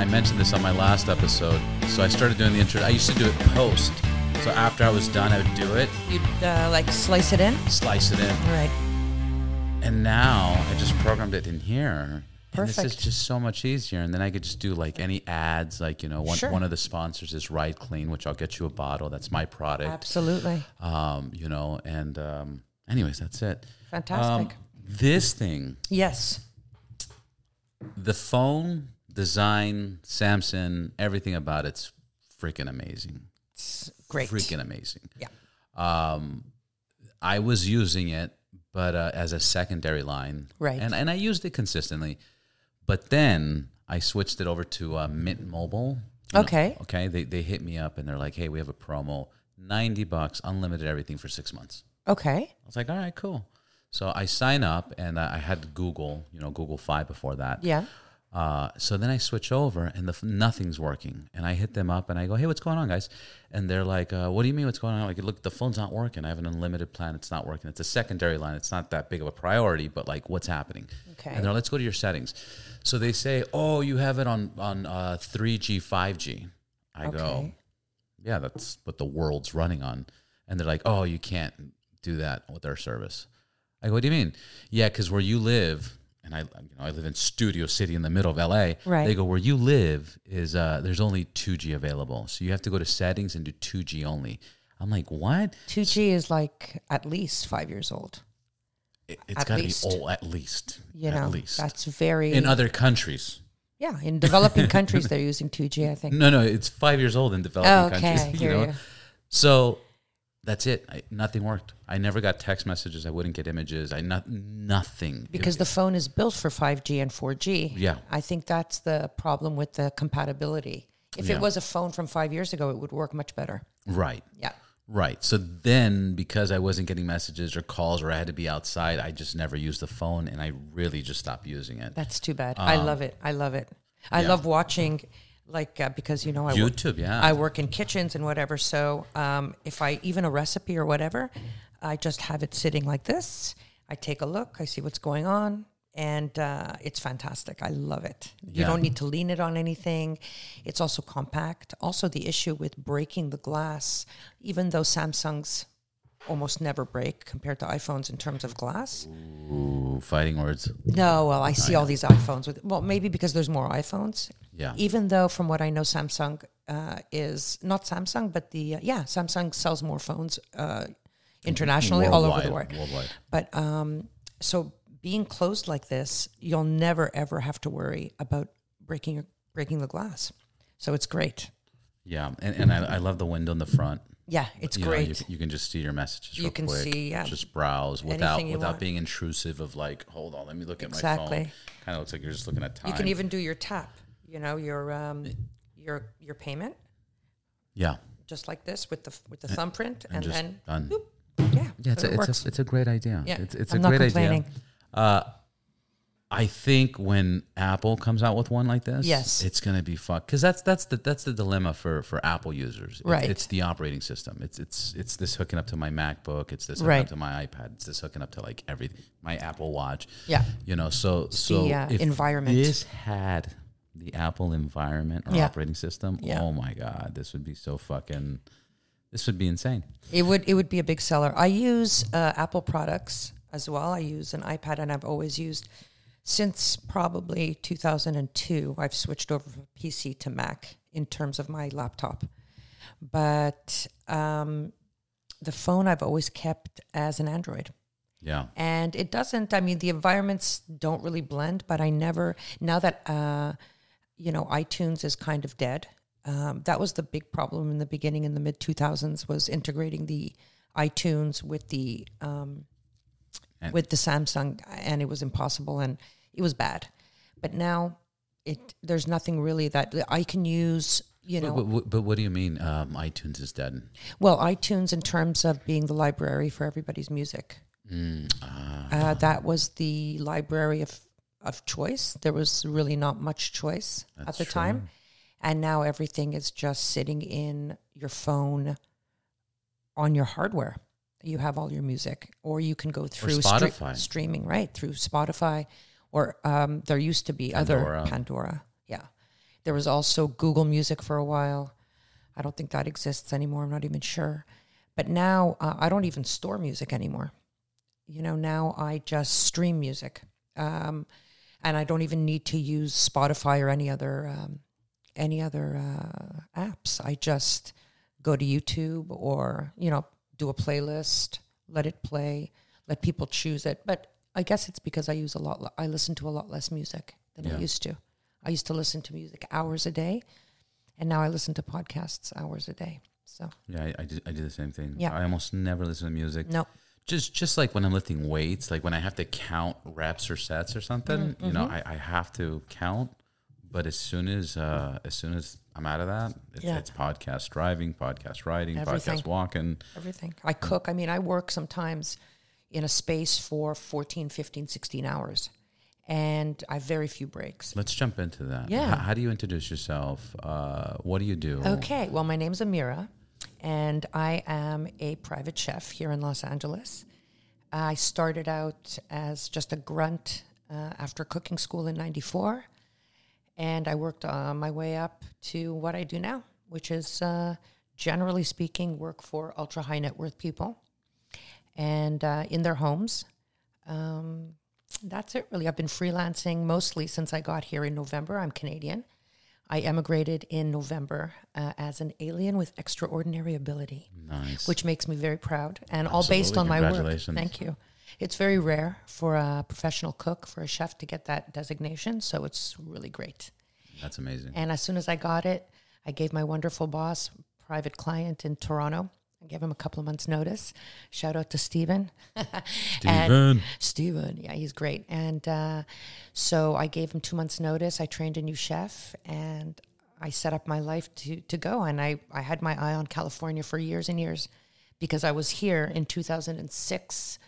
I mentioned this on my last episode. So I started doing the intro. I used to do it post. So after I was done, I would do it, You'd uh, like slice it in. slice it in, Right. and now I just programmed it in here. And this is just so much easier. And then I could just do like any ads, like you know, one Sure. one of the sponsors is Right Clean, which I'll get you a bottle. That's my product. Absolutely. Um, you know, and um, anyways, that's it. Fantastic. Um, this thing, yes. the phone design, Samsung, everything about it's freaking amazing. It's great. Freaking amazing. Yeah. Um, I was using it, but uh, as a secondary line, Right. And and I used it consistently, but then I switched it over to uh, Mint Mobile. You know, Okay. okay. They they hit me up and they're like, "Hey, we have a promo, ninety bucks, unlimited everything for six months." Okay. I was like, "All right, cool." So I sign up and I had Google, you know, Google Fi before that. Yeah. Uh, so then I switch over and the f- nothing's working, and I hit them up and I go, "Hey, what's going on, guys?" And they're like, uh, "What do you mean, what's going on?" Like, look, the phone's not working. I have an unlimited plan. It's not working. It's a secondary line. It's not that big of a priority, but like, what's happening? Okay. And they're, "Let's go to your settings." So they say, "Oh, you have it on on uh, 3G, 5G." I go, "Yeah, that's what the world's running on." And they're like, "Oh, you can't do that with our service." I go, "What do you mean?" Yeah, because where you live, and I, you know, I live in Studio City in the middle of LA. Right. They go, "Where you live is uh, there's only 2G available, so you have to go to settings and do 2G only." I'm like, "What?" 2G is like at least five years old. It, it's At got to be old at least. You at know, least that's very. in other countries. yeah. In developing countries, they're using 2G, I think. No, no, it's five years old in developing Oh, okay, countries. hear you know, you. so that's it. I, nothing worked. I never got text messages. I wouldn't get images. I not nothing Because the phone is built for 5G and 4G. Yeah. I think that's the problem with the compatibility. If Yeah. it was a phone from five years ago, it would work much better. right, Yeah. right. So then, because I wasn't getting messages or calls, or I had to be outside, I just never used the phone, and I really just stopped using it. That's too bad. I love it. I love it. I Um, yeah. love watching, like, uh, because, you know, I work, YouTube, yeah. I work in kitchens and whatever. So um, if I, even a recipe or whatever, I just have it sitting like this. I take a look, I see what's going on, and uh, it's fantastic. I love it. You don't need to lean it on anything. It's also compact. Also, the issue with breaking the glass, even though Samsung's almost never break compared to iPhones in terms of glass. Ooh, fighting words. No, well, I see all these iPhones with. Well, maybe because there's more iPhones. Yeah. Even though, from what I know, Samsung uh, is not Samsung, but the uh, yeah, Samsung sells more phones uh, internationally, all over the world. Worldwide. But um, so being closed like this, you'll never ever have to worry about breaking breaking the glass. So it's great. Yeah, and, and I, I love the window in the front. Yeah, it's You know, great. you, you can just see your messages. You real can quick, see, yeah, just browse without without want. being intrusive. Of like, hold on, let me look at my Exactly. phone. Kind of looks like you're just looking at time. you can even do your tap. You know your um, your your payment yeah, just like this with the with the thumbprint, and, and just then done. boop, yeah, Yeah, it's but a, it it's, a, it's a great idea. Yeah, it's, it's I'm a not great complaining. idea. Uh, I think when Apple comes out with one like this, Yes. it's gonna be fun because that's that's the that's the dilemma for for Apple users. It- Right. it's the operating system. It's it's it's this hooking up to my MacBook. It's this hooking Right. up to my iPad. It's this hooking up to like everything. My Apple Watch. Yeah. You know, so so uh, if environment. This had the Apple environment or Yeah. operating system. Yeah. Oh my god, this would be so fucking. This would be insane. It would it would be a big seller. I use uh, Apple products as well. I use an iPad, and I've always used since probably 2002. I've switched over from PC to Mac in terms of my laptop, but um, the phone I've always kept as an Android. Yeah. and it doesn't i mean the environments don't really blend but i never now that uh you know itunes is kind of dead um, that was the big problem in the beginning in the mid 2000s was integrating the itunes with the um, And- with the samsung and it was impossible and it was bad but now it there's nothing really that i can use you know But, but, but what do you mean? Um, iTunes is dead. well itunes in terms of being the library for everybody's music Mm, ah. Uh, that was the library of, of choice. There was really not much choice at the true. time. And now everything is just sitting in your phone on your hardware. You have all your music, or you can go through stre- streaming, right? Through Spotify, or um, there used to be Pandora. other Pandora. Yeah. There was also Google Music for a while. I don't think that exists anymore. I'm not even sure. But now uh, I don't even store music anymore. You know, now I just stream music. Um, and I don't even need to use Spotify or any other um, any other uh, apps. I just go to YouTube or you know do a playlist, let it play, let people choose it. But I guess it's because I use a lot. I listen to a lot less music than Yeah. I used to. I used to listen to music hours a day, and now I listen to podcasts hours a day. So Yeah, I, I, do, I do the same thing. Yeah. I almost never listen to music. no, Just just like when I'm lifting weights, like when I have to count reps or sets or something, you know, Mm-hmm. I, I have to count. But as soon as uh, as soon as I'm out of that, it's, Yeah. it's podcast driving, podcast riding, Everything. podcast walking. everything. I cook. I mean, I work sometimes in a space for 14, 15, 16 hours, and I have very few breaks. Let's jump into that. Yeah. H- how do you introduce yourself? Uh, what do you do? Okay, well, my name's Amira, and I am a private chef here in Los Angeles. I started out as just a grunt uh, after cooking school in 94, and I worked uh, my way up to what I do now, which is uh, generally speaking, work for ultra high net worth people and uh, in their homes. Um, that's it, really. I've been freelancing mostly since I got here in November. I'm Canadian. I emigrated in November uh, as an alien with extraordinary ability, Nice. which makes me very proud, and all based on my work. Thank you. It's very rare for a professional cook, for a chef to get that designation, so it's really great. That's amazing. And as soon as I got it, I gave my wonderful boss, private client in Toronto, I gave him a couple of months' notice. Shout out to Stephen. Steven. Stephen, yeah, he's great. And uh, so I gave him two months' notice. I trained a new chef and I set up my life to, to go. And I, I had my eye on California for years and years because I was here in 2006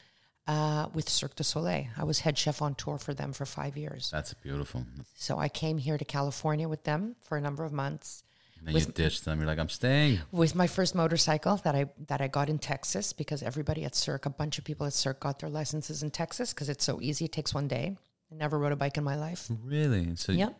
uh, with Cirque du Soleil. I was head chef on tour for them for five years. That's beautiful. So I came here to California with them for a number of months And then you ditched them. You're like, I'm staying. with my first motorcycle that I that I got in Texas because everybody at Cirque, a bunch of people at Cirque got their licenses in Texas because it's so easy. It takes one day. I never rode a bike in my life. Really? So Yep.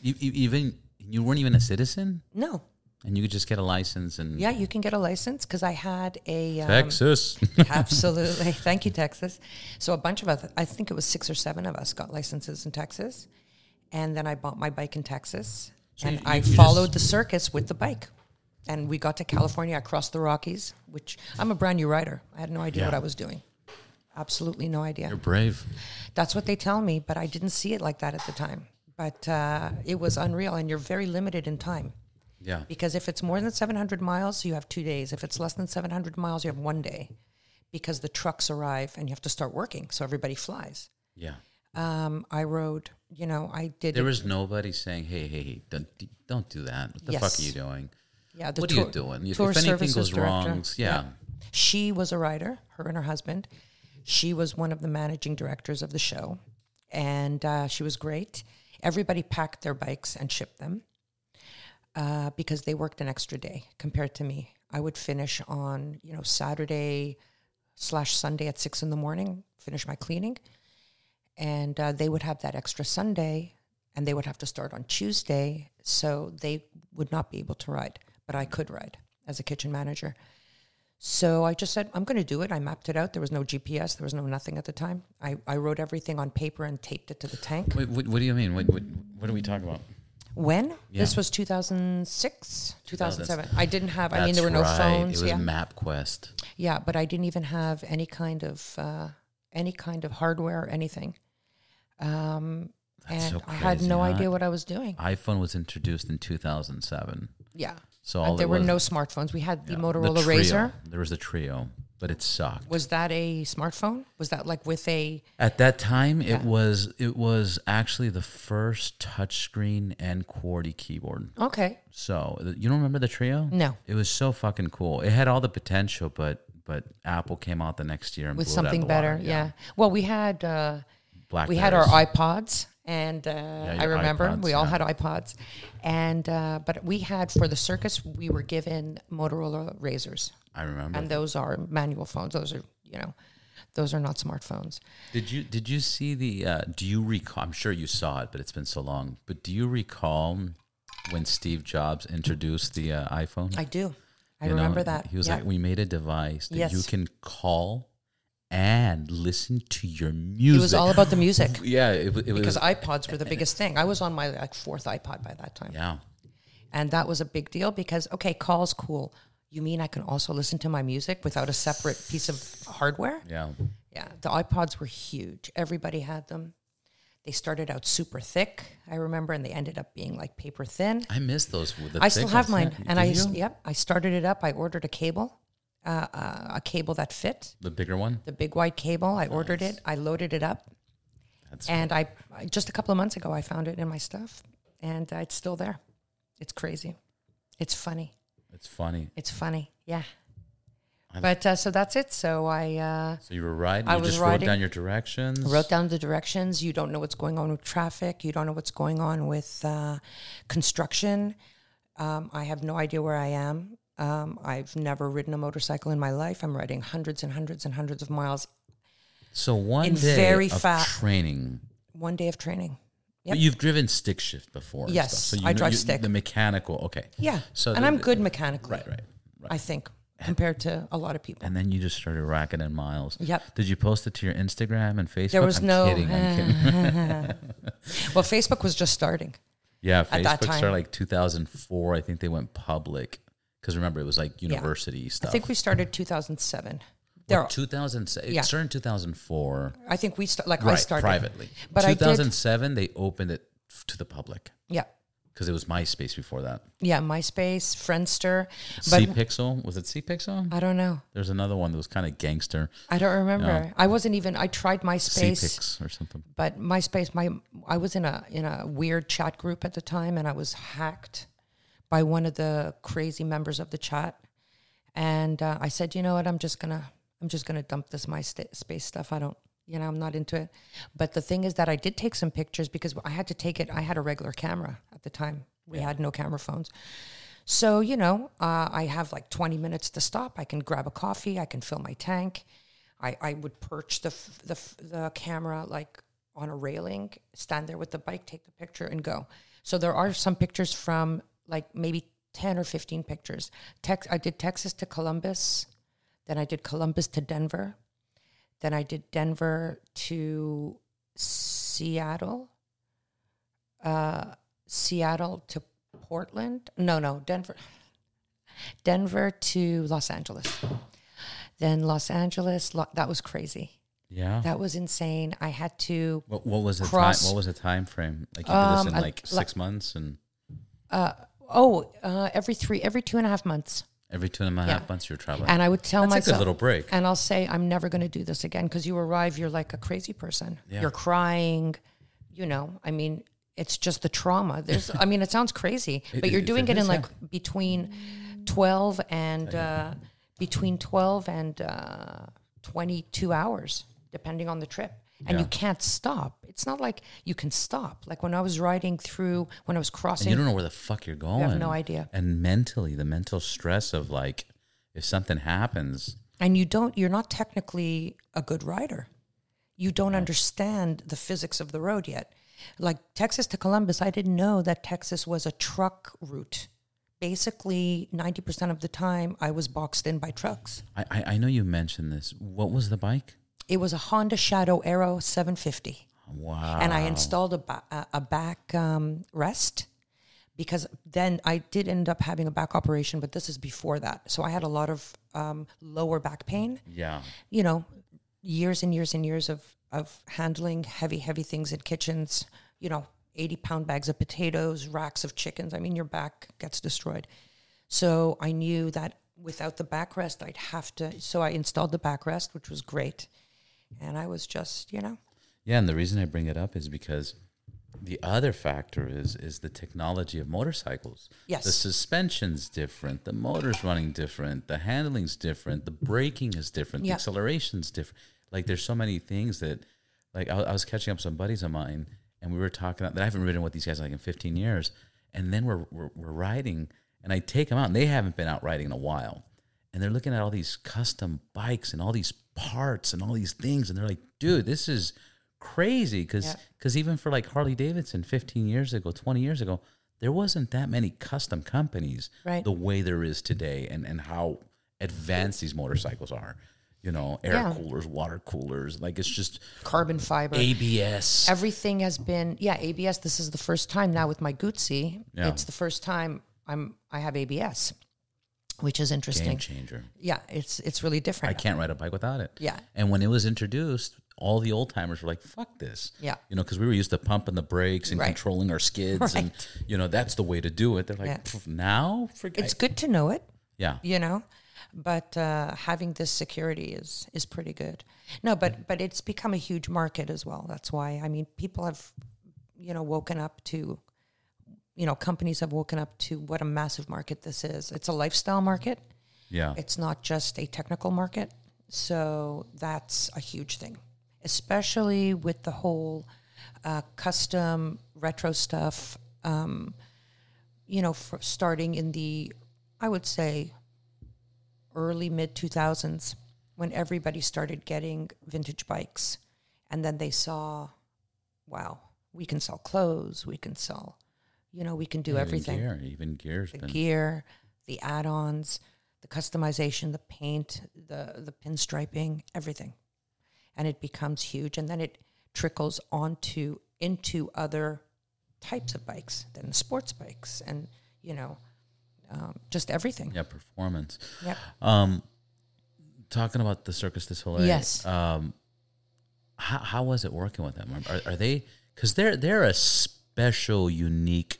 you, you even you weren't even a citizen, No. And you could just get a license and Yeah, you can get a license because I had a um, Texas. absolutely. Thank you, Texas. So a bunch of us, I think it was six or seven of us, got licenses in Texas, and then I bought my bike in Texas, So and you- I you followed the circus with the bike. And we got to California. I crossed the Rockies, which I'm a brand new rider. I had no idea Yeah. what I was doing. Absolutely no idea. You're brave. That's what they tell me, but I didn't see it like that at the time. But uh, it was unreal, and you're very limited in time Yeah. because if it's more than 700 miles, you have two days. If it's less than 700 miles, you have one day because the trucks arrive and you have to start working. So everybody flies. Yeah. Um, I rode, you know, I did. There was nobody saying, "Hey, hey, hey, don't don't do that. What the fuck are you doing? yeah, what tour, are you doing? If, tour if anything goes director. wrong, yeah. She was a writer, her and her husband. She was one of the managing directors of the show, and uh, she was great. Everybody packed their bikes and shipped them uh, because they worked an extra day compared to me. I would finish on you know Saturday slash Sunday at six in the morning, finish my cleaning, and uh, they would have that extra Sunday, and they would have to start on Tuesday, so they would not be able to ride, but I could ride as a kitchen manager. So I just said, I'm going to do it. I mapped it out. There was no GPS. There was no nothing at the time. I, I wrote everything on paper and taped it to the tank. Wait, what, what do you mean? What, what, what are we talking about? When? This was 2006, 2007. I didn't have, I mean, there were no right. phones. It was yeah. MapQuest. yeah, but I didn't even have any kind of, uh, any kind of hardware or anything. Um, That's and so I had no huh? idea what I was doing. iPhone was introduced in 2007. Yeah. So there were was, no smartphones. We had the yeah, Motorola Treo. Razr. There was the Treo, but it sucked. Was that a smartphone? Was that like with a, At that time, Yeah. it was it was actually the first touchscreen and QWERTY keyboard. okay. So you don't remember the Treo? No. It was so fucking cool. It had all the potential, but but Apple came out the next year and with blew it out of something the better. water. Yeah. Well, we had uh, Blackberries. we had our iPods, and uh, I remember iPods, we all yeah. had iPods, and uh, but we had for the circus we were given Motorola Razrs, I remember. and those are manual phones. Those are you know, those are not smartphones. Did you did you see the? Uh, do you recall? I'm sure you saw it, but it's been so long. But do you recall when Steve Jobs introduced the uh, iPhone? I do. I You know, remember that. He was Yeah. like, we made a device that you can call and listen to your music. it was all about the music yeah, it, it because was. iPods were the biggest thing. I was on my like fourth iPod by that time. yeah. And that was a big deal because, okay, calls cool. You mean I can also listen to my music without a separate piece of hardware? Yeah. Yeah, the iPods were huge. Everybody had them. They started out super thick, I remember, and they ended up being like paper thin. I miss those. the I still have mine, and I you? yep, I started it up. I ordered a cable, uh, a cable that fit the bigger one. the big white cable. I ordered it. I loaded it up, That's and I I- just a couple of months ago I found it in my stuff, and uh, it's still there. It's crazy. It's funny. it's funny. It's funny. Yeah. I- But uh, so that's it. So I uh, So you were riding. I you was just riding. wrote down your directions. wrote down the directions. You don't know what's going on with traffic. You don't know what's going on with uh, construction. Um, I have no idea where I am. Um, I've never ridden a motorcycle in my life. I'm riding hundreds and hundreds and hundreds of miles So one in day very of training. one day of training. But you've driven stick shift before. Yes. So you I know- drive you- stick. The mechanical. Okay. Yeah. So and the- I'm good mechanically, Right. Right. Right. I think, compared to a lot of people. and then you just started racking in miles. Yep. Did you post it to your Instagram and Facebook? There was I'm no. Kidding, I'm kidding. well, Facebook was just starting. Yeah, At that Facebook time. started like 2004. I think they went public because remember it was like university stuff. I think we started 2007. Well, There, 2007. Yeah. It started in 2004. I think we st- like I Right, started privately. but I did- 2007 they opened it f- to the public Yeah, because it was MySpace before that. yeah. MySpace, Friendster, but C Pixel was it C Pixel? I don't know. There's another one that was kind of gangster. I don't remember. I wasn't even. I tried C MySpace, Pix or something. but MySpace. My I was in a in a weird chat group at the time, and I was hacked by one of the crazy members of the chat. And uh, I said, you know what? I'm just gonna I'm just gonna dump this my space stuff. I don't. You know, I'm not into it. But the thing is that I did take some pictures because I had to take it. I had a regular camera at the time. We had no camera phones. So, you know, uh, I have like 20 minutes to stop. I can grab a coffee. I can fill my tank. I, I would perch the, f- the, f- the camera like on a railing, stand there with the bike, take the picture, and go. So there are some pictures from like maybe 10 or 15 pictures. Tex- I did Texas to Columbus. Then I did Columbus to Denver. Then I did Denver to Seattle. Uh, Seattle to Portland. No, no, Denver. Denver to Los Angeles. Then Los Angeles. Lo- that was crazy. Yeah. That was insane. I had to. what, what was the cross- time? What was the time frame? Like you did Um, this in I- like six months and Oh, uh, every three, every two and a half months, every two and a half Yeah. months you're traveling. and I would tell That's a myself, little break. and I'll say, I'm never going to do this again because you arrive, you're like a crazy person. You're crying, you know. I mean, it's just the trauma. There's, I mean, it sounds crazy, but you're it- doing it it in is, like between twelve and uh, between twelve and uh, twenty-two hours, depending on the trip. And Yeah. you can't stop. It's not like you can stop. Like when I was riding through, when I was and crossing, you don't know where the fuck you're going. I have no idea. And mentally, the mental stress of like, if something happens, and you don't you're not technically a good rider you don't understand the physics of the road yet like texas to columbus i didn't know that texas was a truck route basically 90% of the time i was boxed in by trucks I, I, I know you mentioned this. What was the bike? It was a honda shadow aero 750 Wow. and i installed a, ba- a- a back um, rest because then I did end up having a back operation, but this is before that. So I had a lot of um, lower back pain. Yeah. you know, years and years and years of of handling heavy, heavy things in kitchens. You know, eighty pound bags of potatoes, racks of chickens. I mean, your back gets destroyed. So I knew that without the backrest, I'd have to. So I installed the backrest, which was great, and I was just, you know, Yeah, and the reason I bring it up is because the other factor is is the technology of motorcycles. Yes. The suspension's different, the motor's running different, the handling's different, the braking is different, the Yeah. acceleration's different. Like there's so many things that like I, I was catching up with some buddies of mine and we were talking about that I haven't ridden with these guys like in 15 years and then we're, we're we're riding and I take them out and they haven't been out riding in a while and they're looking at all these custom bikes and all these parts and all these things and they're like dude this is crazy because Yeah. even for like harley davidson 15 years ago 20 years ago there wasn't that many custom companies Right. the way there is today and, and how advanced these motorcycles are. You know, air Yeah. coolers, water coolers. Like it's just Carbon fiber. ABS. Everything has been yeah ABS. This is the first time now with my Guzzi. Yeah. It's the first time I'm I have ABS, which is interesting. Game changer. Yeah, it's it's really different. I can't ride a bike without it. Yeah. And when it was introduced, all the old timers were like, fuck this. Yeah. You know, because we were used to pumping the brakes and Right. controlling our skids. And, you know, that's the way to do it. They're like, Yeah. Now? Forget it. It's good to know it. Yeah. you know but uh, having this security is is pretty good no but but it's become a huge market as well that's why i mean people have you know woken up to you know companies have woken up to what a massive market this is. It's a lifestyle market. Yeah. it's not just a technical market. So that's a huge thing especially with the whole uh, custom retro stuff um, you know starting in the i would say early mid 2000s when everybody started getting vintage bikes. And then they saw wow we can sell clothes we can sell you know we can do Even everything Gear, even gear's the been. gear, the add-ons, the customization, the paint, the the pinstriping, everything, and it becomes huge, and then it trickles onto into other types of bikes, then sports bikes, and you know, um, just everything. Yeah, performance. Yep. Um, talking about the Circus du Soleil. Yes. Um, how, how was it working with them? Are, are they because they're they're a special, unique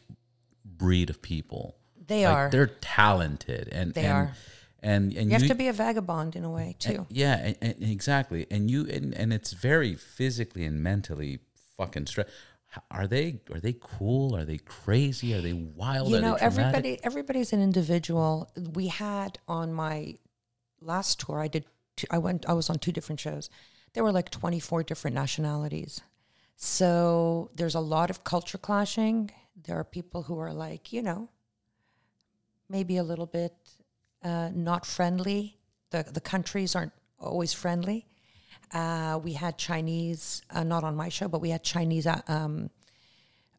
breed of people. They Like, are. They're talented, and They and, are. And and You have to be a vagabond in a way too. yeah, and, and exactly. And you and, and it's very physically and mentally fucking stress. Are they are they cool? Are they crazy? Are they wild? you know everybody everybody's an individual we had on my last tour i did two, i went i was on two different shows there were like 24 different nationalities so there's a lot of culture clashing there are people who are like you know maybe a little bit uh, not friendly the the countries aren't always friendly uh, we had chinese uh, not on my show but we had chinese uh, um,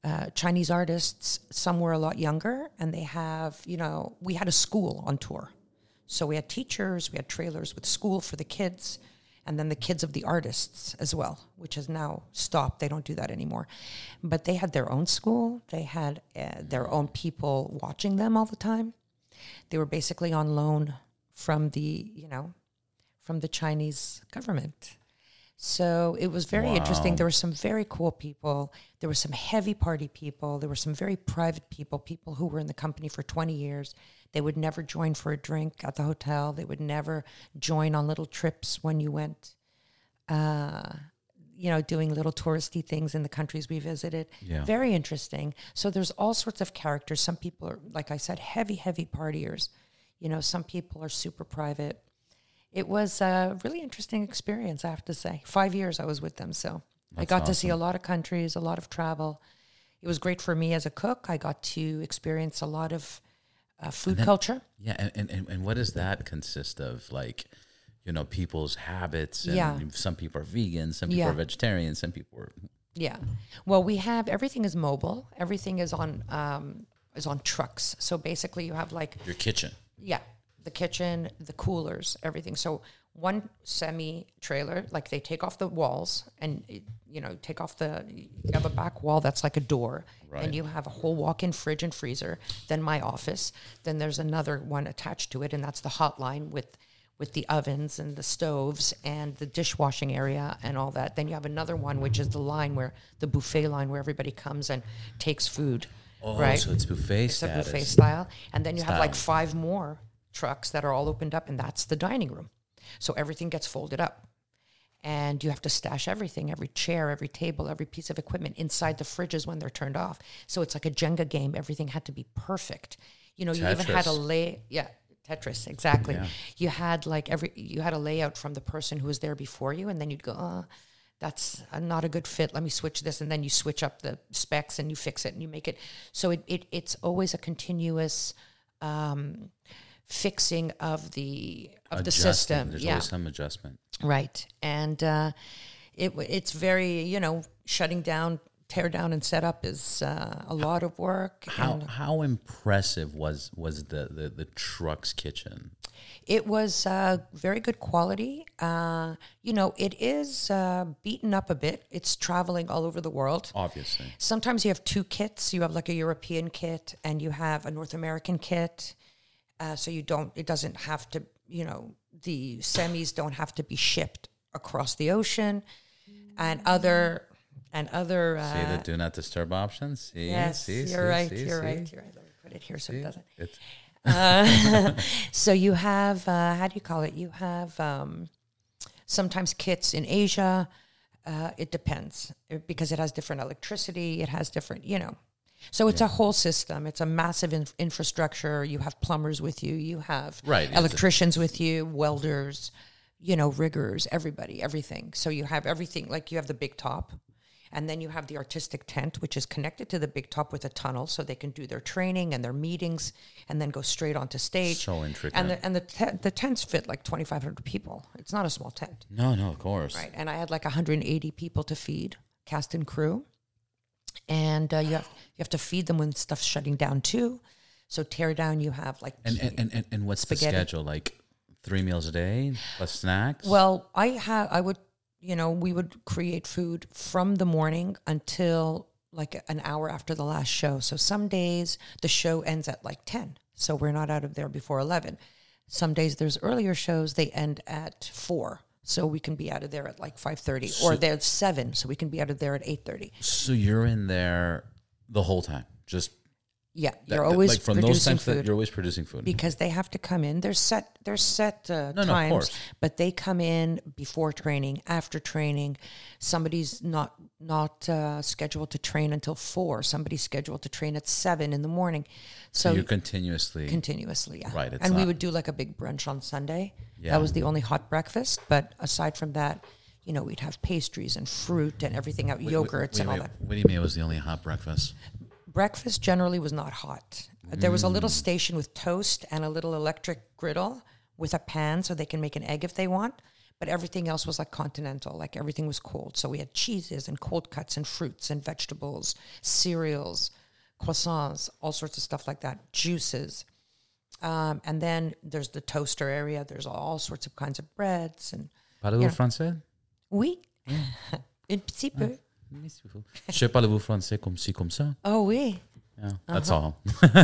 uh, Chinese artists. Some were a lot younger, and they have, you know, we had a school on tour. So we had teachers, we had trailers with school for the kids, and then the kids of the artists as well, which has now stopped. They don't do that anymore. But they had their own school, they had uh, their own people watching them all the time. They were basically on loan from the, you know, from the Chinese government. So it was very interesting. There were some very cool people. There were some heavy party people. There were some very private people, people who were in the company for 20 years. They would never join for a drink at the hotel. They would never join on little trips when you went, uh, you know, doing little touristy things in the countries we visited. Yeah. Very interesting. So there's all sorts of characters. Some people are, like I said, heavy, heavy partiers. You know, some people are super private it was a really interesting experience, I have to say. Five years I was with them, so I That's got to see a lot of countries, a lot of travel. It was great for me as a cook. I got to experience a lot of uh, food culture. Yeah, and, and- and what does that consist of? Like, you know, people's habits. And Yeah. Some people are vegan. Some people Yeah. are vegetarian. Some people are. Yeah. Well, we have everything is mobile. Everything is on um, is on trucks. So basically, you have like Your kitchen. Yeah, the kitchen, the coolers, everything. So one semi trailer, like they take off the walls and you know take off the you have a back wall that's like a door, Right. and you have a whole walk-in fridge and freezer. Then my office. Then there's another one attached to it, and that's the hotline with with the ovens and the stoves and the dishwashing area and all that. Then you have another one, which is the line where the buffet line where everybody comes and takes food. Oh, right. so it's buffet It's a buffet style. And then you have like five more trucks that are all opened up, and that's the dining room. So everything gets folded up. And you have to stash everything, every chair, every table, every piece of equipment inside the fridges when they're turned off. So it's like a Jenga game. Everything had to be perfect. You know, you even had a lay, yeah, Tetris, exactly. Yeah. You had like every, you had a layout from the person who was there before you, and then you'd go, oh, that's uh, not a good fit. Let me switch this, and then you switch up the specs and you fix it and you make it. So it, it it's always a continuous um, fixing of the of the system. There's yeah, always some adjustment. right. And uh, it it's very you know shutting down tear down and set up is uh, a lot of work. How how impressive was was the the, the truck's kitchen? it was uh, very good quality. Uh, you know, it is uh, beaten up a bit. It's traveling all over the world. Obviously, Sometimes you have two kits. You have like a European kit and you have a North American kit. Uh, so you don't. It doesn't have to. You know, the semis don't have to be shipped across the ocean, and other and other. Uh, see the do not disturb options. See, yes, see, you're see, right. see, you're see, right. You're right. Let me put it here so it doesn't. It's, Uh, so you have uh, how do you call it? You have um, sometimes kits in Asia. Uh, it depends uh, because it has different electricity. It has different, you know. So it's a whole system. It's a massive in- infrastructure. You have plumbers with you. You have Right, it's a- electricians with you, welders, you know, riggers, everybody, everything. So you have everything. Like you have the big top, and then you have the artistic tent, which is connected to the big top with a tunnel, so they can do their training and their meetings, and then go straight onto stage. So intricate. And the and the te- the tents fit like twenty five hundred people. It's not a small tent, no, no, of course. right? And I had like one hundred and eighty people to feed, cast and crew, and uh, you have you have to feed them when stuff's shutting down too. So tear down, you have like And and, and, and, and what's Spaghetti. the schedule? Like three meals a day plus snacks? Well, I have. I would, you know, we would create food from the morning until like an hour after the last show. So some days the show ends at like ten, so we're not out of there before eleven. Some days there's earlier shows; they end at four, so we can be out of there at like five thirty, or they're at seven, so we can be out of there at eight thirty. so you're in there the whole time. Just Yeah, that- you're always like from those producing times that you're always producing food. because they have to come in. There's set there's set uh, No, no, of times, course. but they come in before training, after training. Somebody's not not uh, scheduled to train until four. Somebody's scheduled to train at seven in the morning. So, so you're continuously continuously, yeah. Right, and we would do like a big brunch on Sunday. Yeah. That was the only hot breakfast. But aside from that, you know, we'd have pastries and fruit and everything out, yogurts Wait, and all wait, that What do you mean it was the only hot breakfast? Breakfast generally was not hot. There was a little Mm. station with toast and a little electric griddle with a pan so they can make an egg if they want. But everything else was like continental, like everything was cold. So we had cheeses and cold cuts and fruits and vegetables, cereals, croissants, all sorts of stuff like that, juices. Um, and then there's the toaster area. There's all sorts of kinds of breads and Parlez-vous français? oui, un petit peu. Sais parlez-vous français comme ci, comme ça? Oh oui, Yeah, that's Uh-huh. all.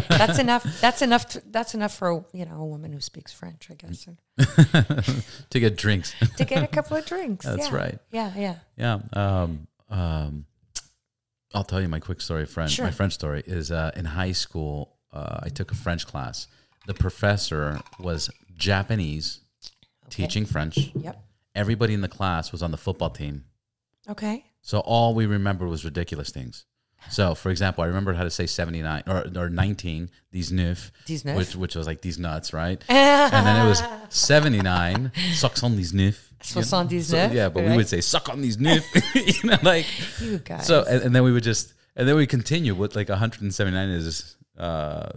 that's enough. That's enough. To, that's enough for a, you know a woman who speaks French, I guess. to get drinks. to get a couple of drinks. That's yeah. right. Yeah, yeah. Yeah. Um, um, I'll tell you my quick story. French. Sure. My French story is uh, in high school. Uh, I took a French class. The professor was Japanese, teaching French. Yep. Everybody in the class was on the football team. Okay. So all we remember was ridiculous things. So, for example, I remember how to say 79 or, or 19, these neuf. Which, which was like these nuts, right? and then it was 79, sucks on these you know? So, yeah, but we would say suck on these neuf, you know, like. You guys. So, and, and then we would just, and then we continue with like 179 is, uh,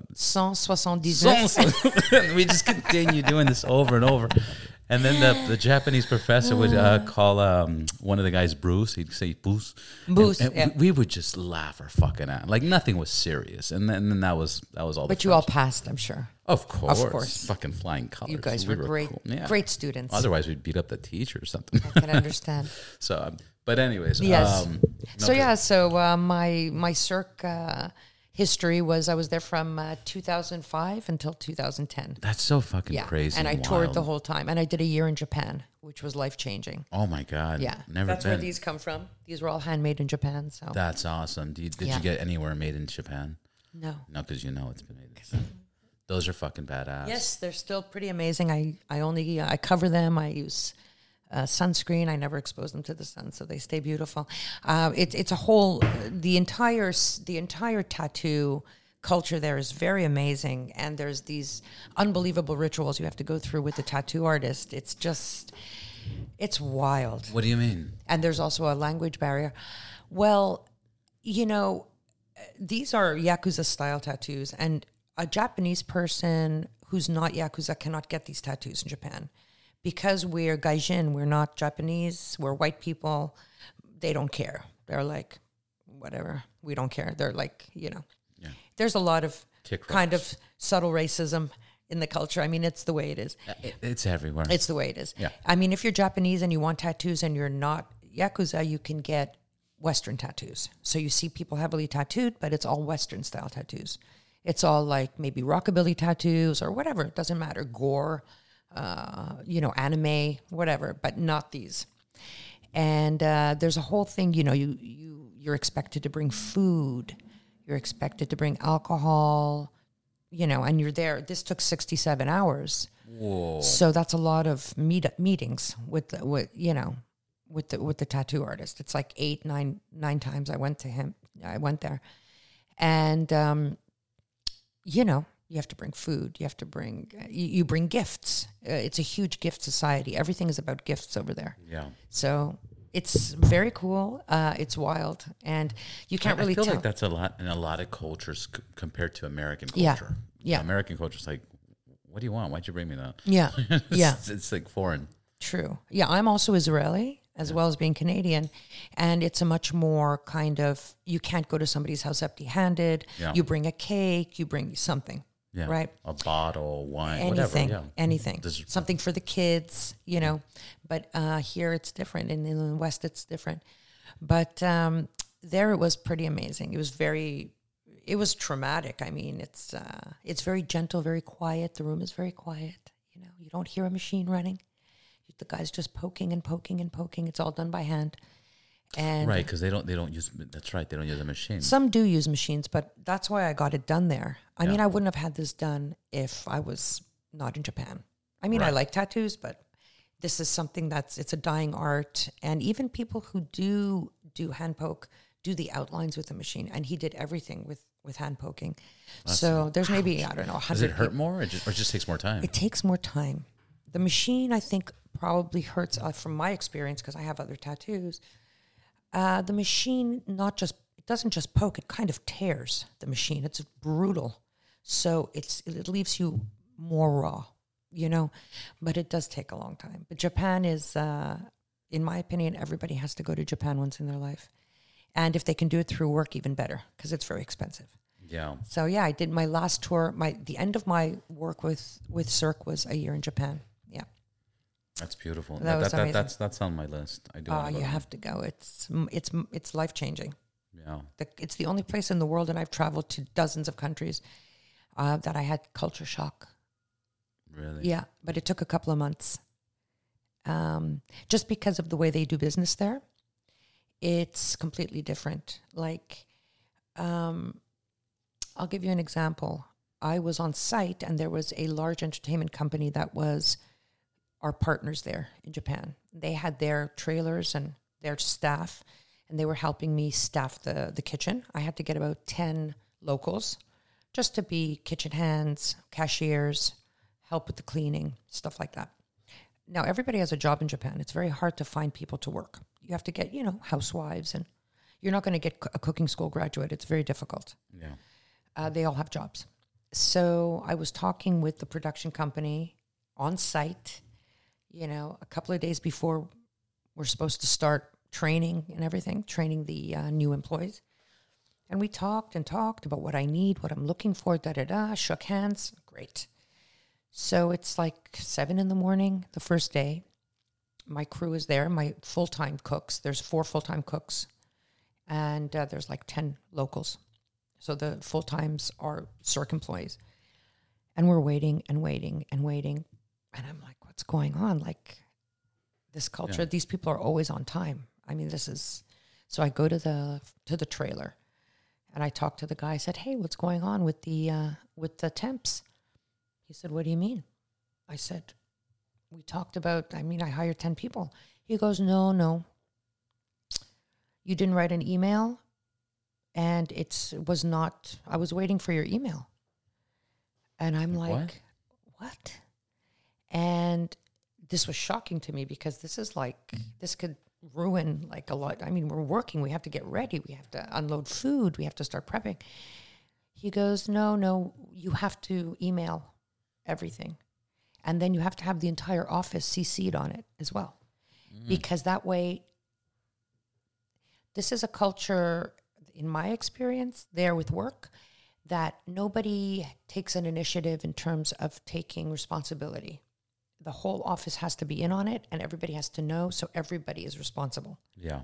179. and we just continue doing this over and over. And then the, the Japanese professor would uh, call um, one of the guys Bruce. He'd say Bruce. Bruce, And, and yeah. we, we would just laugh our fucking out. Like nothing was serious. And then, and then that was that was all. the But you all passed, I'm sure. of course, of course. fucking flying colors. You guys We were great, cool. Yeah. great students. Otherwise, we'd beat up the teacher or something. I can understand. so, um, but anyways, Yes. Um, so no, yeah, so uh, my my Cirque uh, history was I was there from uh, 2005 until 2010. that's so fucking Yeah, crazy. and I and toured the whole time, and I did a year in Japan, which was life changing. Oh my god! Yeah, never that's been. where these come from. These were all handmade in Japan. So That's awesome. Do you, did Yeah. you get anywhere made in Japan? no, No, because you know it's been made in Japan. Those are fucking badass. Yes, they're still pretty amazing. I I only I cover them. I use uh, sunscreen. I never expose them to the sun, so they stay beautiful. Uh, it, it's a whole the entire the entire tattoo culture there is very amazing, and there's these unbelievable rituals you have to go through with the tattoo artist. It's just it's wild What do you mean? and there's also a language barrier. Well, you know, these are yakuza style tattoos, and a Japanese person who's not yakuza cannot get these tattoos in Japan because we're gaijin. We're not Japanese. We're white people. They don't care. They're like, whatever. We don't care. They're like, you know, Yeah. there's a lot of kind of subtle racism in the culture. I mean, it's the way it is. Uh, it's everywhere. It's the way it is. Yeah. I mean, if you're Japanese and you want tattoos and you're not Yakuza, you can get Western tattoos. So you see people heavily tattooed, but it's all Western style tattoos. It's all like maybe rockabilly tattoos or whatever. It doesn't matter. Gore, uh, you know, anime, whatever, but not these. And uh, there's a whole thing, you know, you, you, you're expected to bring food, you're expected to bring alcohol, you know, and you're there. This took 67 hours. Whoa. So that's a lot of meet meetings with the, with you know with the with the tattoo artist. It's like eight nine nine times I went to him. I went there, and um, you know you have to bring food. You have to bring you, you bring gifts. Uh, it's a huge gift society. Everything is about gifts over there. Yeah. So it's very cool. Uh, it's wild, and you can't really I feel tell. like that's a lot in a lot of cultures c- compared to American Yeah. culture. Yeah. yeah American culture is like, what do you want? Why'd you bring me that? yeah, yeah. it's, it's like foreign. True. Yeah, I'm also Israeli as well as being Canadian. And it's a much more kind of you can't go to somebody's house empty handed. Yeah. You bring a cake, you bring something. Yeah. Right. A bottle, wine, Anything. whatever. Yeah. Anything. Something for the kids, you know. But uh, here it's different. And in the West it's different. But um, there it was pretty amazing. It was very it was traumatic. I mean, it's uh, it's very gentle, very quiet. The room is very quiet. You know, you don't hear a machine running. The guy's just poking and poking and poking. It's all done by hand. And Right, because they don't they don't use that's right, they don't use a machine. some do use machines, but that's why I got it done there. I mean, I wouldn't have had this done if I was not in Japan. I mean, I like tattoos, but this is something that's it's a dying art, and even people who do do hand poke do the outlines with the machine, and he did everything with with hand poking. so there's maybe I don't know. Does it hurt more or just, or just takes more time? it takes more time. The machine, I think, probably hurts uh, from my experience because I have other tattoos. Uh, the machine not just it doesn't just poke; it kind of tears the machine. It's brutal, so it's it leaves you more raw, you know. But it does take a long time. But Japan is, uh, in my opinion, everybody has to go to Japan once in their life, and if they can do it through work, even better because it's very expensive. yeah. So yeah, I did my last tour. My the end of my work with with Cirque was a year in Japan. That's beautiful. That That, was that, amazing. that's that's on my list. I do go. you have to go. It's it's it's life changing. Yeah. The, it's the only place in the world, and I've traveled to dozens of countries uh, that I had culture shock. Really? Yeah, but it took a couple of months. Um, just because of the way they do business there, it's completely different. Like, um, I'll give you an example. I was on site, and there was a large entertainment company that was our partners there in Japan. They had their trailers and their staff, and they were helping me staff the the kitchen. I had to get about ten locals just to be kitchen hands, cashiers, help with the cleaning, stuff like that. Now, everybody has a job in Japan. It's very hard to find people to work. You have to get, you know, housewives, and you're not going to get a cooking school graduate. It's very difficult. Yeah. Uh, they all have jobs. So I was talking with the production company on site, you know, a couple of days before we're supposed to start training and everything, training the uh, new employees. And we talked and talked about what I need, what I'm looking for, da da da, shook hands. Great. So it's like seven in the morning the first day. My crew is there, my full time cooks. There's four full time cooks, and uh, there's like 10 locals. So the full times are Cirque employees. And we're waiting and waiting and waiting. And I'm like, what's going on? Like this culture, Yeah. these people are always on time. I mean, this is so I go to the to the trailer and I talked to the guy. I said, Hey, what's going on with the uh, with the temps? He said, What do you mean? I said, We talked about I mean, I hired ten people. He goes, No, no. You didn't write an email and it's it was not I was waiting for your email. And I'm Like like, what? what? And this was shocking to me because this is like this could ruin like a lot. I mean, we're working, we have to get ready, we have to unload food, we have to start prepping. He goes, "No, no, you have to email everything. And then you have to have the entire office CC'd on it as well. Mm. Because that way this is a culture in my experience there with work that nobody takes an initiative in terms of taking responsibility. The whole office has to be in on it and everybody has to know, so everybody is responsible. Yeah.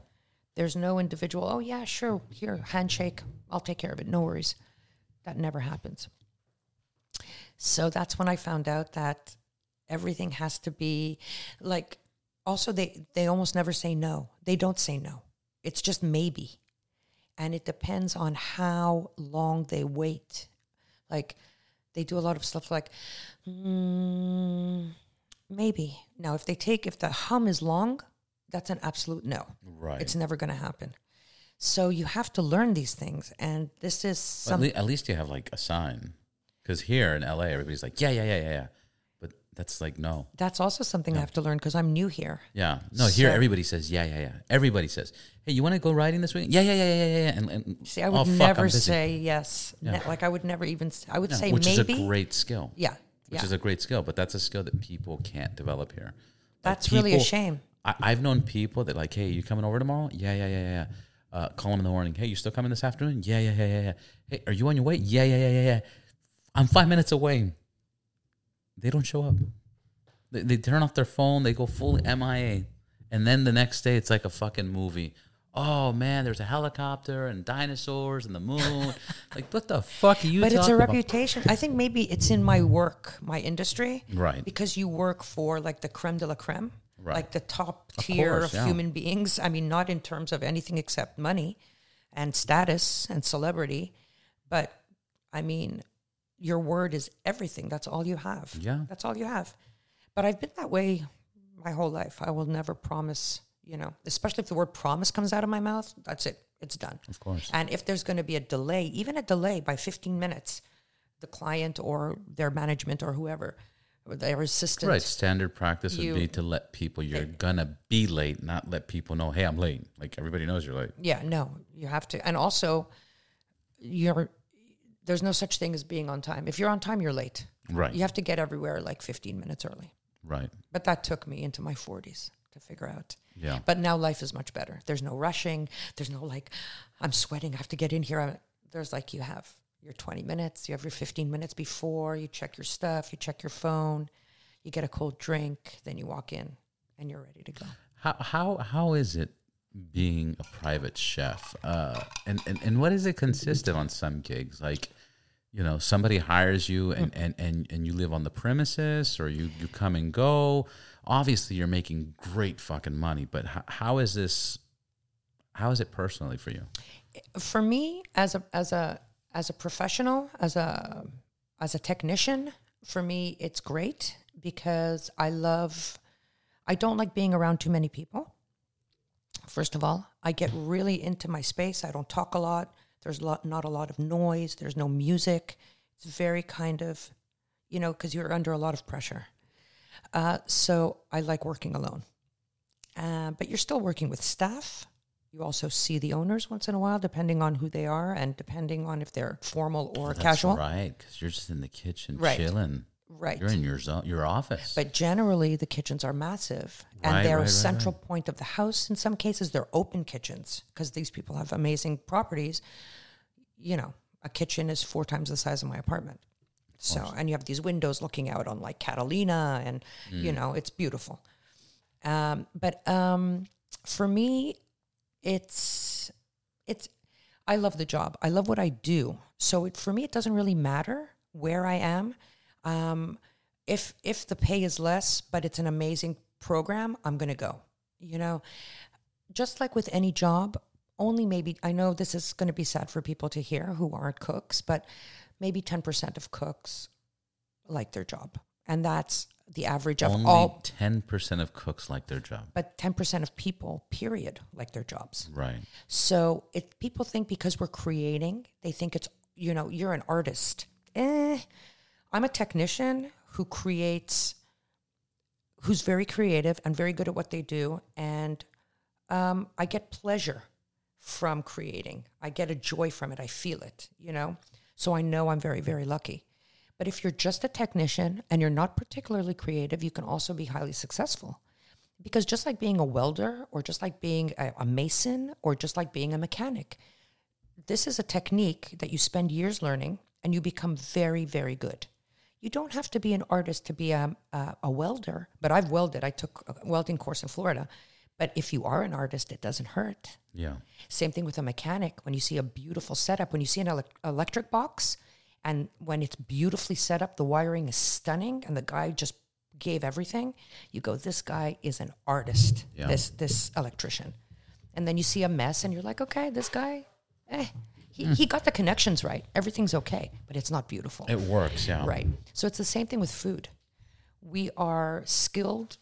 There's no individual, oh, yeah, sure, here, handshake, I'll take care of it, no worries. That never happens. So that's when I found out that everything has to be like, also, they, they almost never say no. They don't say no, it's just maybe. And it depends on how long they wait. Like, they do a lot of stuff like, mm, maybe. Now, if they take, if the hum is long, that's an absolute no. Right. It's never going to happen. So you have to learn these things, and this is But at, le- at least you have like a sign. Because here in LA, everybody's like, yeah, yeah, yeah, yeah, yeah. But that's like, no. That's also something I have to learn because I'm new here. Yeah. No, here everybody says, yeah, yeah, yeah. Everybody says, hey, you want to go riding this weekend? Yeah, yeah, yeah, yeah, yeah. yeah. And, and See, I would oh, fuck, never say yes. Ne- like I would never even. I would Yeah, say which maybe. is a great skill. yeah, Which yeah. is a great skill, but that's a skill that people can't develop here. Like, That's really a shame. I, I've known people that like, hey, you coming over tomorrow? Yeah, yeah, yeah, yeah. yeah. Uh, call them in the morning. Hey, you still coming this afternoon? Yeah, yeah, yeah, yeah, yeah. Hey, are you on your way? Yeah, yeah, yeah, yeah, yeah. I'm five minutes away. They don't show up. They, they turn off their phone. They go full MIA, and then the next day it's like a fucking movie. Oh man, there's a helicopter and dinosaurs and the moon. like, what the fuck are you? But it's a about? reputation. I think maybe it's in my work, my industry, Right. Because you work for like the creme de la creme, Right. like the top tier course, of yeah. human beings. I mean, not in terms of anything except money and status and celebrity, but I mean, your word is everything. That's all you have. Yeah. That's all you have. But I've been that way my whole life. I will never promise, you know, especially if the word promise comes out of my mouth, that's it. It's done. Of course. And if there's going to be a delay, even a delay by 15 minutes, the client or their management or whoever, or their assistant, Right. Standard practice would be to let people you're gonna be late, not let people know, hey, I'm late. Like everybody knows you're late. yeah, no, you have to. And also, you're there's no such thing as being on time. If you're on time, you're late. Right. You have to get everywhere like 15 minutes early. Right. But that took me into my 40s to figure out. Yeah. But now life is much better. There's no rushing. There's no like, I'm sweating. I have to get in here. I'm- There's like you have your 20 minutes. You have your 15 minutes before. You check your stuff. You check your phone. You get a cold drink. Then you walk in, and you're ready to go. How how how is it being a private chef? Uh, and, and and what does it consist of on some gigs? Like, you know, somebody hires you and, and, and, and you live on the premises or you, you come and go. Obviously you're making great fucking money, but how, is this how is it personally for you? For me, as a as a as a professional, as a as a technician, for me it's great because I love. I don't like being around too many people. First of all, I get really into my space. I don't talk a lot. There's lot, not a lot of noise. There's no music. It's very kind of, you know, because you're under a lot of pressure. Uh, so I like working alone. Uh, but you're still working with staff. You also see the owners once in a while, depending on who they are and depending on if they're formal or That's casual. right? Because you're just in the kitchen Right. chilling. Right. You're in your zone, your office. But generally, the kitchens are massive and Right, they're right, a right, central point of the house. In some cases, they're open kitchens because these people have amazing properties. You know, a kitchen is four times the size of my apartment. So, and you have these windows looking out on like Catalina, and Mm. you know, it's beautiful. Um, but um, for me, it's it's I love the job. I love what I do. So it, for me, it doesn't really matter where I am. Um, if if the pay is less, but it's an amazing program, I'm going to go. You know, just like with any job, only maybe I know this is going to be sad for people to hear who aren't cooks, but maybe 10% of cooks like their job. And that's the average of Only all ten percent of cooks like their job. but 10% of people period like their jobs. Right. So if people think because we're creating, they think it's you know you're an artist. Eh, I'm a technician who creates, who's very creative and very good at what they do, and um, I get pleasure from creating. I get a joy from it. I feel it. You know, so I know I'm very very lucky. But if you're just a technician and you're not particularly creative, you can also be highly successful because just like being a welder or just like being a, a mason or just like being a mechanic this is a technique that you spend years learning and you become very, very good. You don't have to be an artist to be a, a, a welder, but I've welded. I took a welding course in Florida. But if you are an artist, it doesn't hurt. Yeah. Same thing with a mechanic. When you see a beautiful setup, when you see an elec electric box, and when it's beautifully set up, the wiring is stunning, and the guy just gave everything. You go, this guy is an artist. Yeah. This this electrician, and then you see a mess, and you're like, okay, this guy, eh, he, he got the connections right. Everything's okay, but it's not beautiful. It works. Yeah. Right. So it's the same thing with food. We are skilled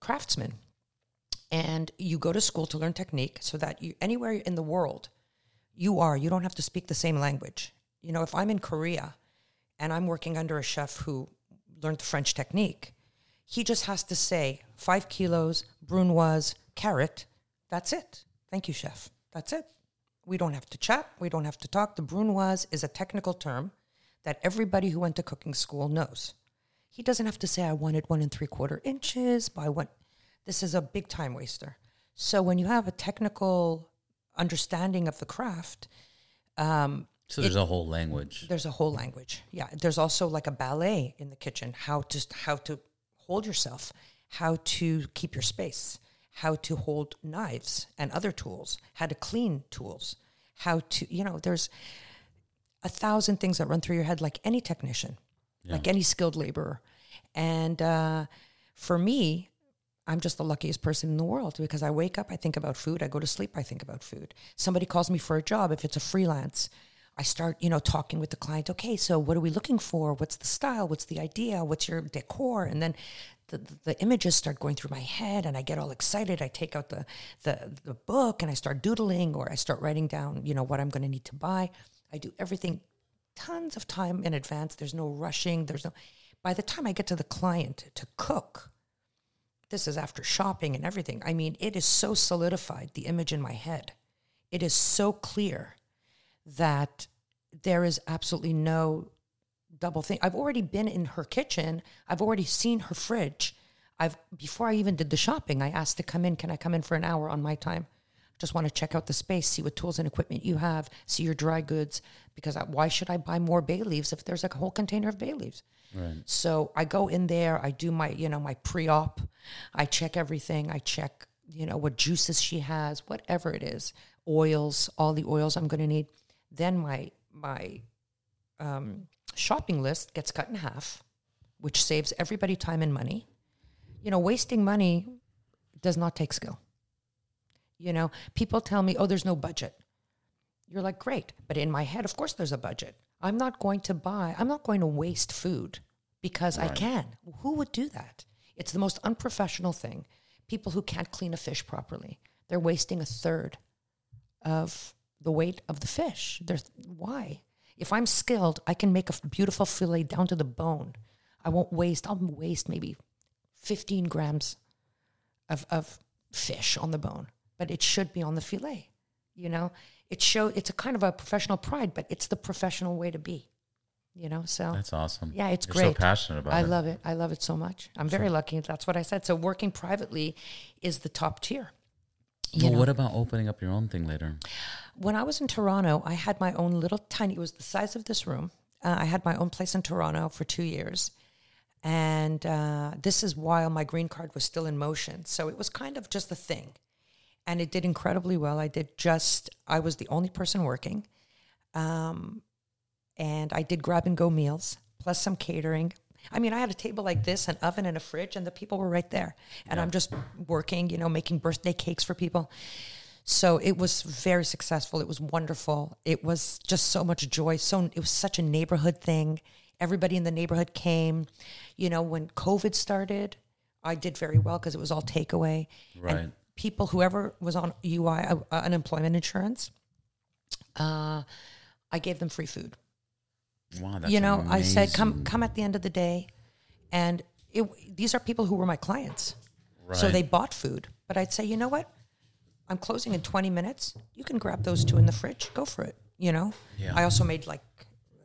craftsmen, and you go to school to learn technique so that you anywhere in the world you are, you don't have to speak the same language. You know, if I'm in Korea and I'm working under a chef who learned the French technique, he just has to say five kilos brunoise carrot. That's it. Thank you, chef. That's it. We don't have to chat. We don't have to talk. The brunoise is a technical term that everybody who went to cooking school knows. He doesn't have to say, I wanted one and three quarter inches by one. This is a big time waster. So when you have a technical understanding of the craft, um, So there's a whole language. there's a whole language. Yeah, there's also like a ballet in the kitchen. How to how to hold yourself, how to keep your space, how to hold knives and other tools, how to clean tools, how to you know. There's a thousand things that run through your head, like any technician, like any skilled laborer. And uh, for me, I'm just the luckiest person in the world because I wake up, I think about food. I go to sleep, I think about food. Somebody calls me for a job, if it's a freelance, I start, you know, talking with the client. Okay, so what are we looking for? What's the style? What's the idea? What's your decor? And then the, the images start going through my head and I get all excited. I take out the, the, the book and I start doodling or I start writing down, you know, what I'm going to need to buy. I do everything tons of time in advance. There's no rushing. There's no, by the time I get to the client to cook, this is after shopping and everything. I mean, it is so solidified, the image in my head. It is so clear that there is absolutely no double thing. I've already been in her kitchen. I've already seen her fridge. I've before I even did the shopping, I asked to come in, can I come in for an hour on my time? Just want to check out the space, see what tools and equipment you have, see your dry goods because I, why should I buy more bay leaves if there's like a whole container of bay leaves? Right. So I go in there, I do my, you know, my pre-op, I check everything, I check, you know, what juices she has, whatever it is, oils, all the oils I'm going to need. Then my my um, shopping list gets cut in half, which saves everybody time and money. You know, wasting money does not take skill. You know, people tell me, "Oh, there's no budget." You're like, "Great," but in my head, of course, there's a budget. I'm not going to buy. I'm not going to waste food because I can. Who would do that? It's the most unprofessional thing. People who can't clean a fish properly, they're wasting a third of the weight of the fish. There's why? If I'm skilled, I can make a beautiful fillet down to the bone. I won't waste. I'll waste maybe 15 grams of, of fish on the bone, but it should be on the fillet. You know, it show it's a kind of a professional pride, but it's the professional way to be. You know, so That's awesome. yeah, it's You're great. so passionate about I it. love it. I love it so much. I'm very lucky. That's what I said. So working privately is the top tier. You well, know? what about opening up your own thing later? when I was in Toronto, I had my own little tiny. It was the size of this room. Uh, I had my own place in Toronto for two years, and uh, this is while my green card was still in motion. So it was kind of just a thing, and it did incredibly well. I did just. I was the only person working, um, and I did grab and go meals plus some catering. I mean, I had a table like this, an oven, and a fridge, and the people were right there, and I'm just working, you know, making birthday cakes for people. So it was very successful. It was wonderful. It was just so much joy. So it was such a neighborhood thing. Everybody in the neighborhood came. You know, when COVID started, I did very well because it was all takeaway. Right. And people, whoever was on UI, uh, unemployment insurance, uh, I gave them free food Wow, that's you know i said come come at the end of the day and it, these are people who were my clients so they bought food but i'd say you know what i'm closing in 20 minutes you can grab those two in the fridge go for it you know Yeah. i also made like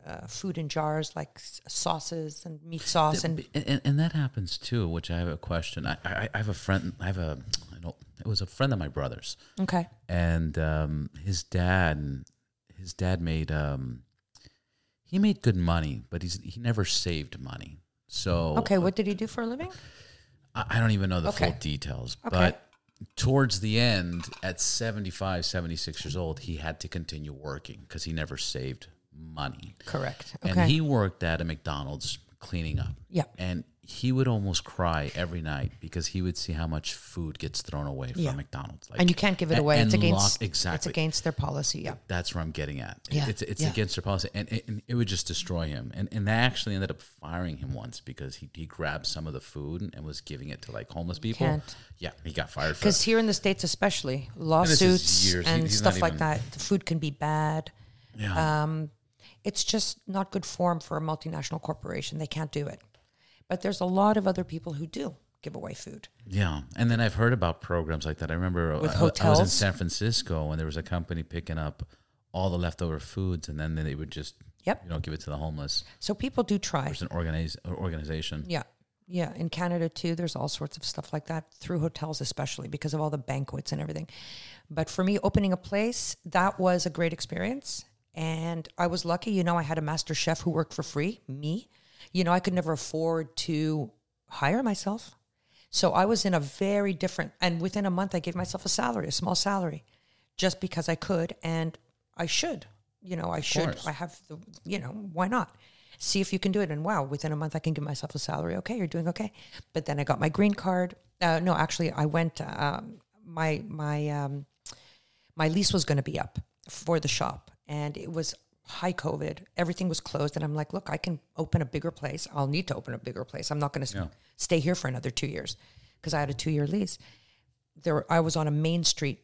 uh, food in jars like s- sauces and meat sauce and and, and, that happens too. Which I have a question. I, I, I have a friend. I have a it was a friend of my brother's, Okay. and um, his dad, his dad made um, he made good money, but he's he never saved money. So Okay. What did he do for a living? I I don't even know the full details, Okay. but towards the end, at 75, 76 years old, he had to continue working because he never saved money. Correct. And he worked at a McDonald's cleaning up. Yeah. And he would almost cry every night because he would see how much food gets thrown away from Yeah. McDonald's. Like, and you can't give it and- away. It's against lock- exactly. It's against their policy. Yeah. That's where I'm getting at. Yeah, It's it's yeah. against their policy, and, it- and it would just destroy him. And and they actually ended up firing him once because he, he grabbed some of the food and was giving it to like homeless people. Can't. Yeah, he got fired Because here in the states, especially lawsuits. He- and he's stuff like that, the food can be bad. Yeah. Um, it's just not good form for a multinational corporation. They can't do it. But there's a lot of other people who do give away food. Yeah, and then I've heard about programs like that. I remember uh, With I, I was in? San Francisco and there was a company picking up all the leftover foods, and then they would just Yep. you know give it to the homeless. So people do try. There's an organize, uh, organization. Yeah. Yeah. In Canada, too, there's all sorts of stuff like that through hotels, especially because of all the banquets and everything. But for me, opening a place, that was a great experience. And I was lucky, you know, I had a master chef who worked for free, me. You know, I could never afford to hire myself. So I was in a very different, and within a month, I gave myself a salary, a small salary, just because I could and I should. You know, I should. course. I have the, you know, why not? See if you can do it. And wow, within a month, I can give myself a salary. Okay, you're doing okay. But then I got my green card. Uh, no, actually, I went. Um, my my um, my lease was going to be up for the shop, and it was high COVID. Everything was closed, and I'm like, look, I can open a bigger place. I'll need to open a bigger place. I'm not going to Yeah. stay here for another two years because I had a two year lease. There, I was on a main street.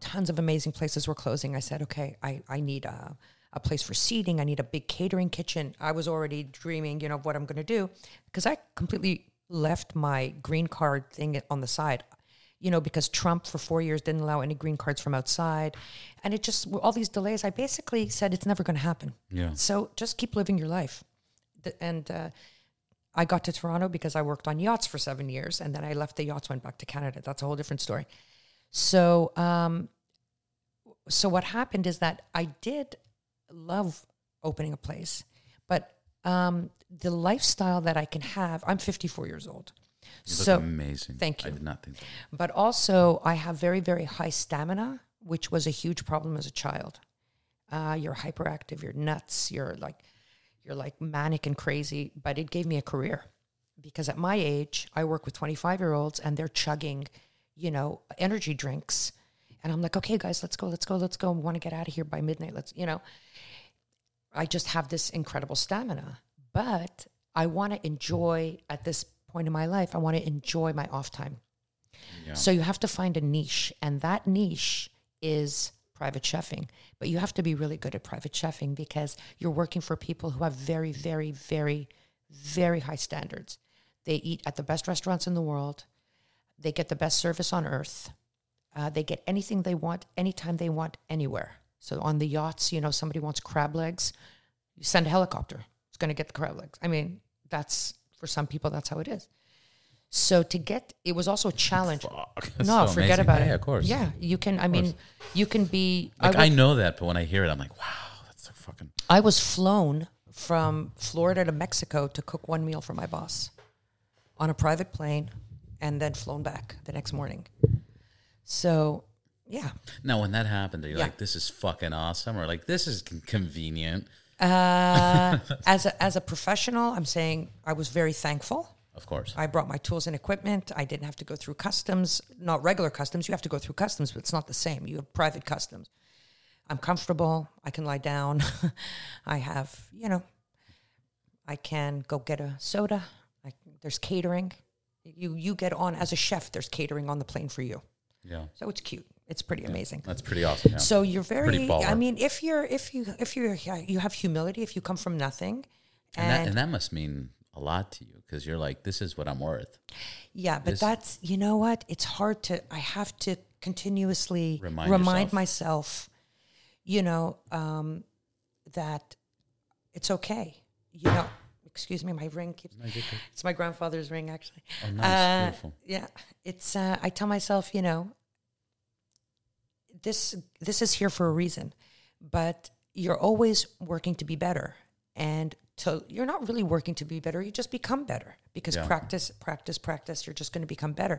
Tons of amazing places were closing. I said, okay, I, I need a, a place for seating. I need a big catering kitchen. I was already dreaming, you know, of what I'm going to do because I completely left my green card thing on the side you know, because Trump for four years didn't allow any green cards from outside. And it just, all these delays, I basically said it's never going to happen. Yeah. So just keep living your life. And uh, I got to Toronto because I worked on yachts for seven years. And then I left the yachts, went back to Canada. That's a whole different story. So, um, so what happened is that I did love opening a place, but um, the lifestyle that I can have, I'm 54 years old. You so amazing. thank I you. did not think that. but also I have very, very high stamina, which was a huge problem as a child. Uh, you're hyperactive, you're nuts, you're like, you're like manic and crazy. But it gave me a career because at my age, I work with 25 year olds and they're chugging, you know, energy drinks. And I'm like, okay, guys, let's go, let's go, let's go. We want to get out of here by midnight. Let's, you know, I just have this incredible stamina. But I want to enjoy at this point in my life, I want to enjoy my off time. Yeah. So you have to find a niche, and that niche is private chefing. But you have to be really good at private chefing because you're working for people who have very, very, very, very high standards. They eat at the best restaurants in the world. They get the best service on earth. Uh, they get anything they want, anytime they want, anywhere. So on the yachts, you know, somebody wants crab legs, you send a helicopter. It's going to get the crab legs. I mean, that's for some people, that's how it is. So to get, it was also a challenge. Fuck. No, so forget amazing. about it. Yeah, of course. Yeah, you can. I mean, you can be. Like I, I, know that, but when I hear it, I'm like, wow, that's so fucking. I was flown from Florida to Mexico to cook one meal for my boss on a private plane, and then flown back the next morning. So, yeah, Now, when that happened, are you Yeah. like, this is fucking awesome, or like, this is con- convenient? Uh, as a as a professional, I'm saying I was very thankful. Of course. I brought my tools and equipment. I didn't have to go through customs, not regular customs. You have to go through customs, but it's not the same. You have private customs. I'm comfortable. I can lie down. I have, you know, I can go get a soda. I, there's catering. You you get on as a chef. There's catering on the plane for you. yeah. So it's cute. It's pretty amazing. That's pretty awesome. Yeah. So you're very. I mean, if you're if you if you're you have humility, if you come from nothing, and, that, and, and that must mean a lot to you because you're like, this is what I'm worth. yeah, but this- that's you know what? It's hard to. I have to continuously Remind remind, myself, you know, um, that it's okay. You know, excuse me, my ring keeps. It's my grandfather's ring, actually. Oh, nice. Uh, Beautiful. Yeah, it's. Uh, I tell myself, you know, this this is here for a reason, but you're always working to be better, and to you're not really working to be better. You just become better because Yeah. practice, practice, practice. You're just going to become better.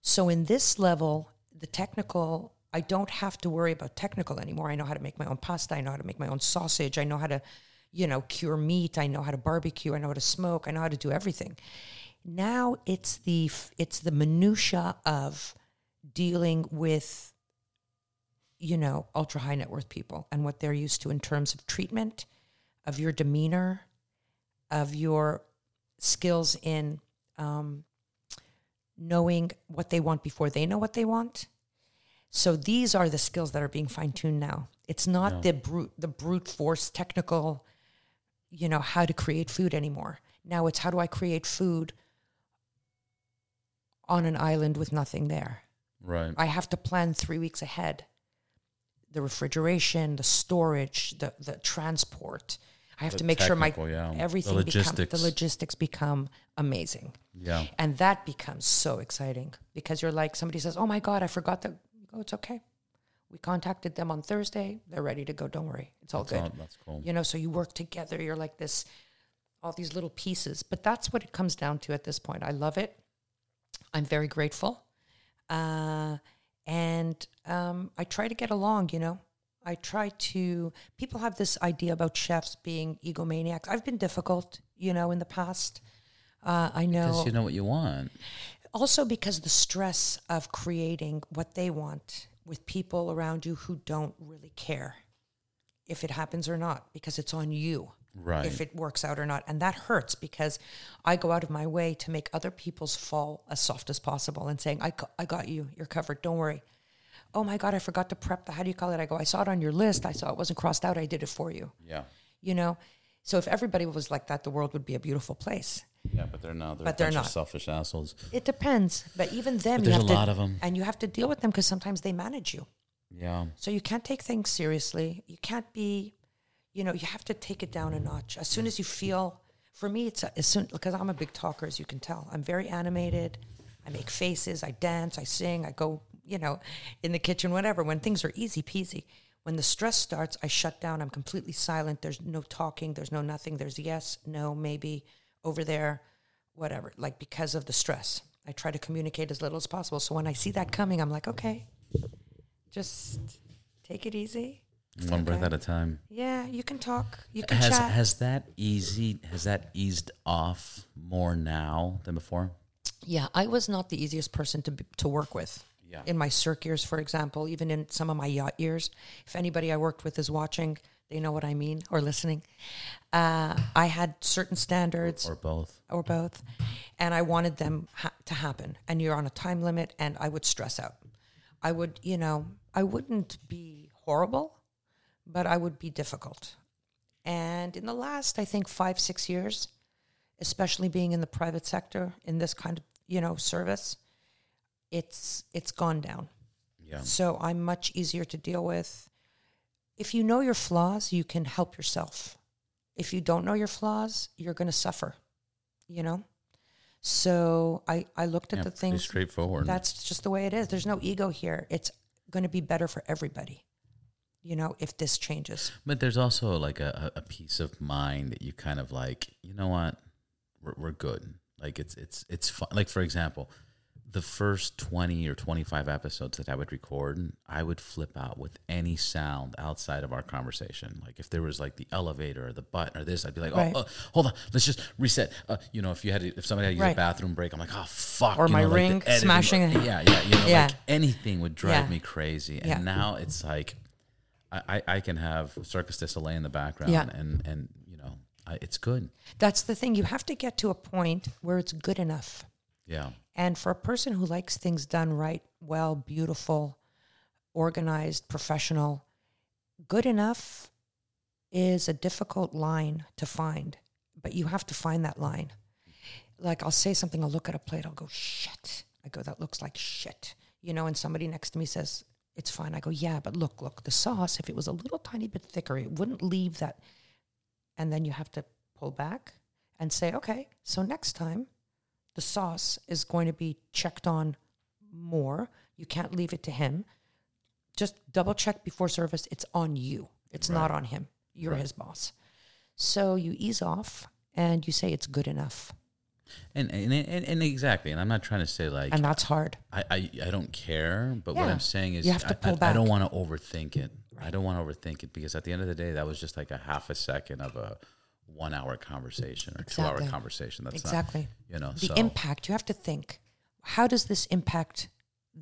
So in this level, the technical, I don't have to worry about technical anymore. I know how to make my own pasta. I know how to make my own sausage. I know how to, you know, cure meat. I know how to barbecue. I know how to smoke. I know how to do everything. Now it's the it's the minutia of dealing with you know ultra high net worth people and what they're used to in terms of treatment, of your demeanor, of your skills in um, knowing what they want before they know what they want. So these are the skills that are being fine tuned now. It's not Yeah. the brute the brute force technical, you know, how to create food anymore. Now it's how do I create food on an island with nothing there. Right. I have to plan three weeks ahead. The refrigeration, the storage, the the transport. I have The to make sure my yeah. The everything become the logistics become amazing. Yeah. And that becomes so exciting because you're like, somebody says, Oh my God, I forgot that. Go, it's okay. We contacted them on Thursday. They're ready to go. Don't worry. It's all That's, good. all- that's cool. You know, so you work together. You're like this, all these little pieces. But that's what it comes down to at this point. I love it. I'm very grateful. Uh, and um, I try to get along, you know. I try to, people have this idea about chefs being egomaniacs. I've been difficult, you know, in the past. Uh, I know Because you know what you want. also because the stress of creating what they want with people around you who don't really care if it happens or not because it's on you Right. if it works out or not and that hurts because i go out of my way to make other people's fall as soft as possible and saying i, I got you you're covered don't worry oh my god i forgot to prep the how do you call it i go i saw it on your list i saw it wasn't crossed out i did it for you yeah. you know so if everybody was like that the world would be a beautiful place Yeah, but they're not. They're But they're not. selfish assholes. it depends but even them But you there's have a to lot of 'em. and you have to deal with them because sometimes they manage you Yeah. so you can't take things seriously. You can't be, you know, you have to take it down a notch. As soon as you feel, for me, it's a, as soon because I'm a big talker, as you can tell. I'm very animated. I make faces. I dance. I sing. I go, you know, in the kitchen, whatever. When things are easy peasy. When the stress starts, I shut down. I'm completely silent. There's no talking. There's no nothing. There's yes, no, maybe, over there, whatever. Like because of the stress, I try to communicate as little as possible. So when I see that coming, I'm like, okay, just take it easy. One breath at a time. Yeah, you can talk. You can Has chat. has that easy? Has that eased off more now than before? yeah, I was not the easiest person to be, to work with. Yeah. In my Cirque years, for example, even in some of my yacht years, if anybody I worked with is watching, they know what I mean or listening. Uh, I had certain standards. Or both? or both, and I wanted them ha- to happen. And you're on a time limit, and I would stress out. I would, you know, I wouldn't be horrible, but I would be difficult. And in the last, I think five six years, especially being in the private sector in this kind of you know service, it's it's gone down. Yeah. So I'm much easier to deal with. If you know your flaws, you can help yourself. If you don't know your flaws, you're going to suffer, you know? So I, I looked at yeah the things. straightforward. That's just the way it is. There's no ego here. It's going to be better for everybody, you know, if this changes. But there's also like a, a peace of mind that you kind of like, you know what, we're, we're good. Like it's it's it's fun. Like for example, the first twenty or twenty five episodes that I would record, I would flip out with any sound outside of our conversation. Like if there was like the elevator or the button or this, I'd be like, oh, Right. uh, hold on, let's just reset. Uh, you know, if you had to, if somebody had to use Right. a bathroom break, I'm like, oh fuck, Or you my know, ring editing- smashing Yeah, yeah, you know, Yeah. like anything would drive Yeah. me crazy. And Yeah. now it's like. I, I can have Cirque du Soleil in the background, Yeah. and and you know, I, it's good. That's the thing. You have to get to a point where it's good enough. Yeah, And for a person who likes things done right, well, beautiful, organized, professional, good enough is a difficult line to find, but you have to find that line. Like I'll say something, I'll look at a plate, I'll go, shit. I go, that looks like shit. You know, and somebody next to me says, it's fine. I go, yeah, but look, look, the sauce, if it was a little tiny bit thicker, it wouldn't leave that. And then you have to pull back and say, okay, so next time the sauce is going to be checked on more. You can't leave it to him. just double check before service. It's on you. It's not on him. You're his boss. So you ease off and you say it's good enough. And and, and and exactly. And I'm not trying to say like And that's hard. I, I, I don't care, but what I'm saying is You have to I- pull I, I, don't want to overthink it. I don't want to overthink it because at the end of the day, that was just like a half a second of a one hour conversation or two hour conversation. That's Exactly. not, you know, the so impact you have to think how does this impact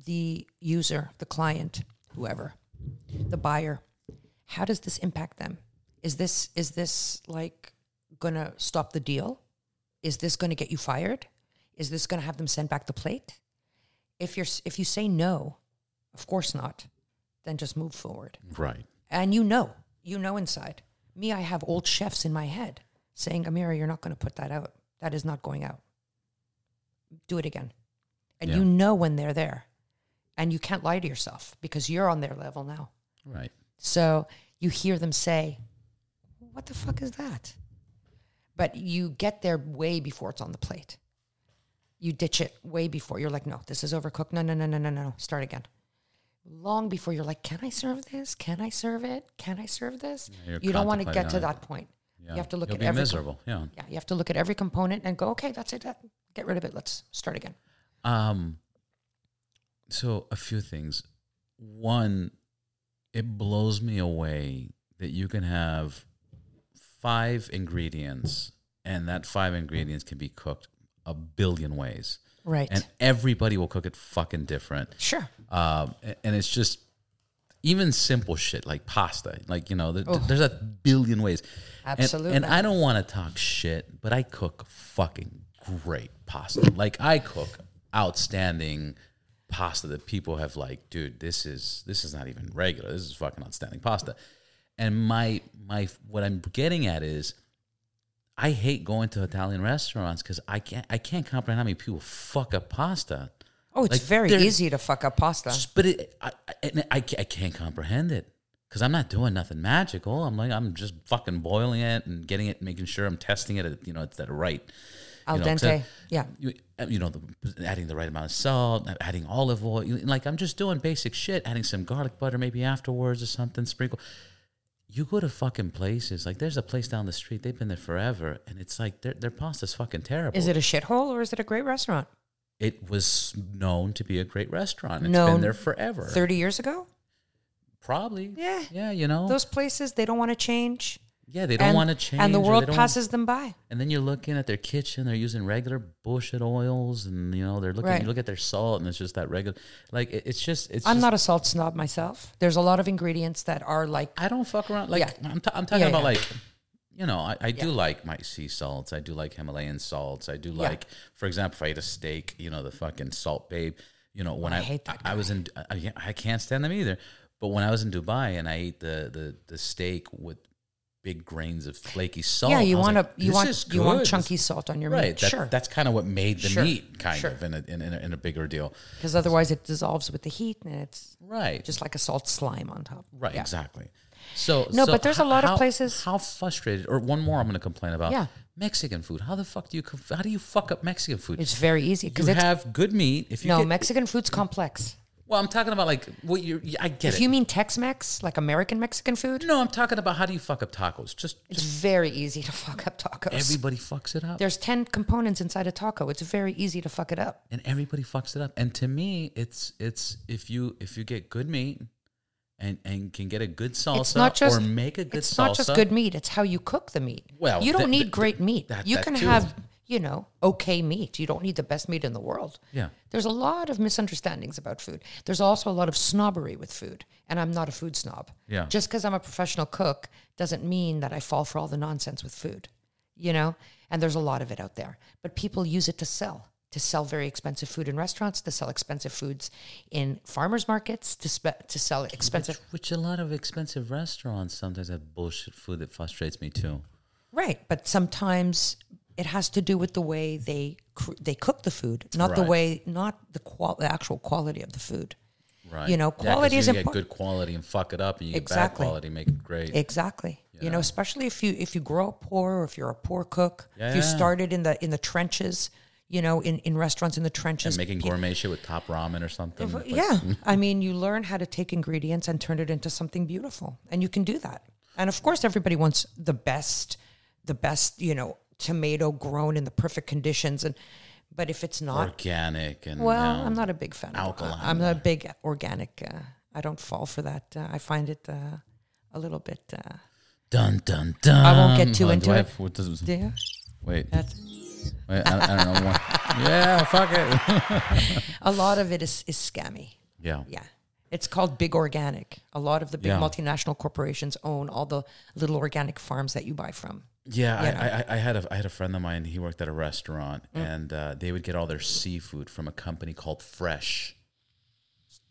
the user the client whoever the buyer how does this impact them is this is this like gonna stop the deal is this gonna get you fired? Is this gonna have them send back the plate? If you're if you say no of course not then just move forward. Right. and you know you know inside. Me i have old chefs in my head saying amira you're not going to put that out. That is not going out. Do it again. And Yeah. you know when they're there. And you can't lie to yourself because you're on their level now. Right. so you hear them say what the fuck is that but you get there way before it's on the plate. You ditch it way before. You're like no this is overcooked. No no no no no no start again. Long before you're like can i serve this? Can i serve it? Can i serve this? You're you don't want to get to that point. Yeah. you have to look You'll at be every com- miserable. Yeah. yeah you have to look at every component and go okay that's it. That, get rid of it. Let's start again. Um, so a few things. One, it blows me away that you can have five ingredients, and that five ingredients can be cooked a billion ways, right and everybody will cook it fucking different. sure Um, and it's just even simple shit like pasta. Like you know, there, there's a billion ways. And- Absolutely. And, I don't want to talk shit, but I cook fucking great pasta. like I cook outstanding pasta that people have like, dude, this is this is not even regular. This is fucking outstanding pasta. And my my what I'm getting at is. I hate going to Italian restaurants because I can't I can't comprehend how many people fuck up pasta. oh it's Like, very easy to fuck up pasta Just- but it, I, I, I, I can't comprehend it because I'm not doing nothing magical. I'm like I'm just fucking boiling it and getting it, making sure I'm testing it. At, you know, it's that right. al you know, dente I- yeah You, uh, you know, the, adding the right amount of salt, adding olive oil. Like I'm just doing basic shit. Adding some garlic butter maybe afterwards or something. Sprinkle. You go to fucking places like there's a place down the street. They've been there forever, and it's like their their pasta's fucking terrible. is it a shithole or is it a great restaurant It was known to be a great restaurant. It's Known been there forever. 30 years ago Probably. Yeah. Yeah, you know. those places they don't want to change yeah, they don't want to change. and the world passes them by And then you're looking at their kitchen, they're using regular bullshit oils and you know, they're looking Right. you look at their salt and it's just that regular like it, it's just it's i'm just, not a salt snob myself there's a lot of ingredients that are like I don't fuck around like Yeah. I'm, t- I'm talking Yeah, about yeah. like you know, I, I do like my sea salts. I do like Himalayan salts. I do like, for example, if I eat a steak, you know, the fucking Salt Bae. You know, when oh, I I hate that I, I was in, I, I can't stand them either. But when I was in Dubai and I ate the the the steak with big grains of flaky salt, yeah you want like, to you want you want chunky salt on your right? meat That, sure That's kind of what made the Sure. meat kind Sure. of in a, in, a, in a bigger deal, because otherwise it dissolves with the heat and it's right? just like a salt slime on top Right, Yeah. exactly. So No, so but there's a lot of places- How frustrated, or one more I'm going to complain about. Yeah. Mexican food. How the fuck do you how do you fuck up Mexican food? it's very easy because you have good meat. If you no get, mexican food's complex well, I'm talking about like what you. I get if it. you mean tex-mex like american mexican food no, I'm talking about how do you fuck up tacos? Just, it's just very easy to fuck up tacos everybody fucks it up, there's 10 components inside a taco it's very easy to fuck it up and everybody fucks it up. And to me, it's it's if you if you get good meat. And, and can get a good salsa it's not just or make a good salsa. it's salsa. not just good meat it's how you cook the meat Well, you don't th- need th- great meat that- you that can too. have you know okay meat you don't need the best meat in the world Yeah. there's a lot of misunderstandings about food there's also a lot of snobbery with food and i'm not a food snob Yeah. just because i'm a professional cook doesn't mean that i fall for all the nonsense with food you know and there's a lot of it out there but people use it to sell to sell very expensive food in restaurants to sell expensive foods in farmers markets to spe- to sell expensive Which a lot of expensive restaurants sometimes have bullshit food that frustrates me too. Right, but sometimes it has to do with the way they cr- they cook the food, not the way, not the qual- the actual quality of the food. Right. You know, Yeah, quality you is get important. good quality and fuck it up, and you get Exactly. bad quality, make it great. Exactly. You know, especially if you if you grow up poor or if you're a poor cook, if you Yeah. started in the in the trenches, you know, in, in restaurants in the trenches. And making gourmet shit with top ramen or something. Like, yeah. I mean, you learn how to take ingredients and turn it into something beautiful. And you can do that. And of course, everybody wants the best, the best, you know, tomato grown in the perfect conditions. And, but if it's not, organic and well, you know, I'm not a big fan. alkaline. I'm not a big organic. Uh, I don't fall for that. Uh, I find it uh, a little bit. Uh, dun dun dun. I won't get too into do it. have- what does- yeah, wait, that's wait, I, I don't know. What, yeah, fuck it. a lot of it is is scammy. yeah. Yeah. It's called big organic. A lot of the big Yeah. multinational corporations own all the little organic farms that you buy from. Yeah, I. I, I had a I had a friend of mine. He worked at a restaurant, Mm. and uh, they would get all their seafood from a company called Fresh.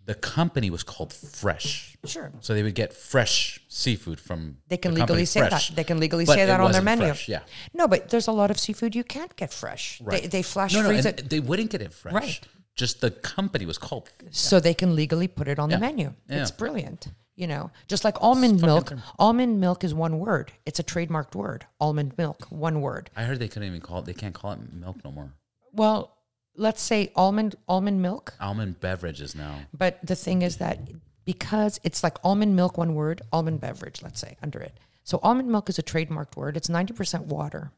The company was called Fresh, Sure. so they would get fresh seafood from. They can the legally say Fresh. that. They can legally But say that on their menu. fresh, yeah. No, but there's a lot of seafood you can't get fresh. They, they flash No, no, freeze and it they wouldn't get it fresh. Right. Just the company was called. so they can legally put it on Yeah. the menu. Yeah. It's brilliant. You know, just like almond fucking milk. Almond milk is one word. It's a trademarked word. Almond milk, one word. I heard they couldn't even call it. They can't call it milk no more. Well, let's say almond almond milk. Almond beverages now. But the thing is that because it's like almond milk, one word, almond beverage, let's say, under it. So almond milk is a trademarked word. It's 90% water,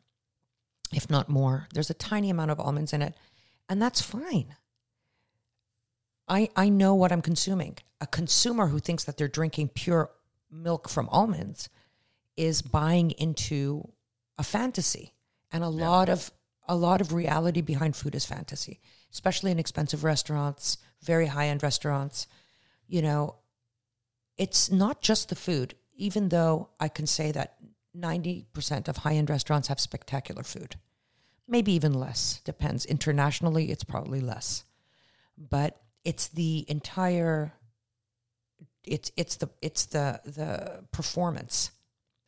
if not more. There's a tiny amount of almonds in it, and that's fine. I, I know what I'm consuming. A consumer who thinks that they're drinking pure milk from almonds is buying into a fantasy. And a lot of a lot of reality behind food is fantasy, especially in expensive restaurants, very high-end restaurants. You know, it's not just the food, even though I can say that 90% of high-end restaurants have spectacular food. Maybe even less, depends. Internationally, it's probably less. But it's the entire it's it's the it's the the performance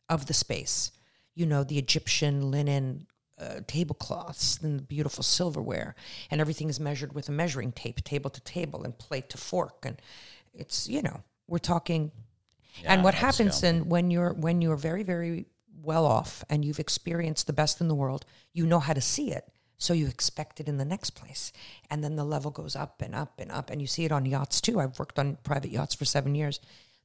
of the space. You know, the Egyptian linen uh, tablecloths and the beautiful silverware, and everything is measured with a measuring tape, table to table and plate to fork, and it's you know we're talking. and what happens then when you're when you're very very well off and you've experienced the best in the world, you know how to see it. So you expect it in the next place. And then the level goes up and up and up. And you see it on yachts too. I've worked on private yachts for seven years.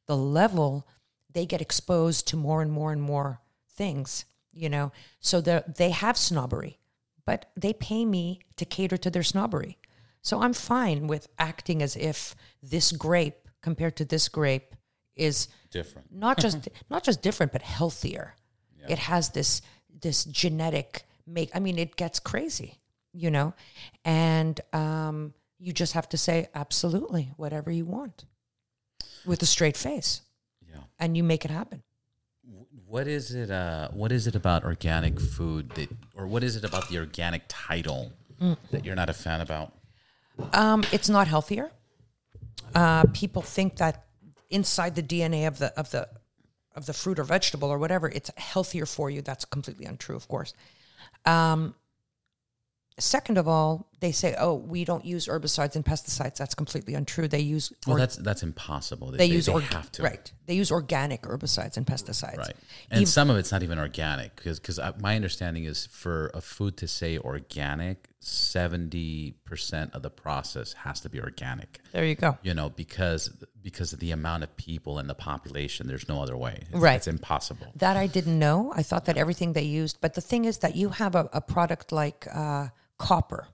The level, they get exposed to more and more and more things, you know. So they they have snobbery, but they pay me to cater to their snobbery. So I'm fine with acting as if this grape compared to this grape is Different. not just not just different but healthier it has this this genetic make i mean it gets crazy you know and um you just have to say absolutely whatever you want with a straight face Yeah. and you make it happen What is it? Uh, what is it about organic food that, or what is it about the organic title Mm. that you're not a fan about? um it's not healthier uh people think that inside the dna of the of the of the fruit or vegetable or whatever it's healthier for you that's completely untrue of course um second of all they say oh we don't use herbicides and pesticides that's completely untrue they use Well, or- that's that's impossible. they, use they org- have to. right they use organic herbicides and pesticides Right. And Ev- some of it's not even organic because because my understanding is for a food to say organic, seventy percent of the process has to be organic. there you go You know, because because of the amount of people and the population, there's no other way. It's, Right. It's impossible. That I didn't know. I thought that everything they used, but the thing is that you have a, a product like uh, copper,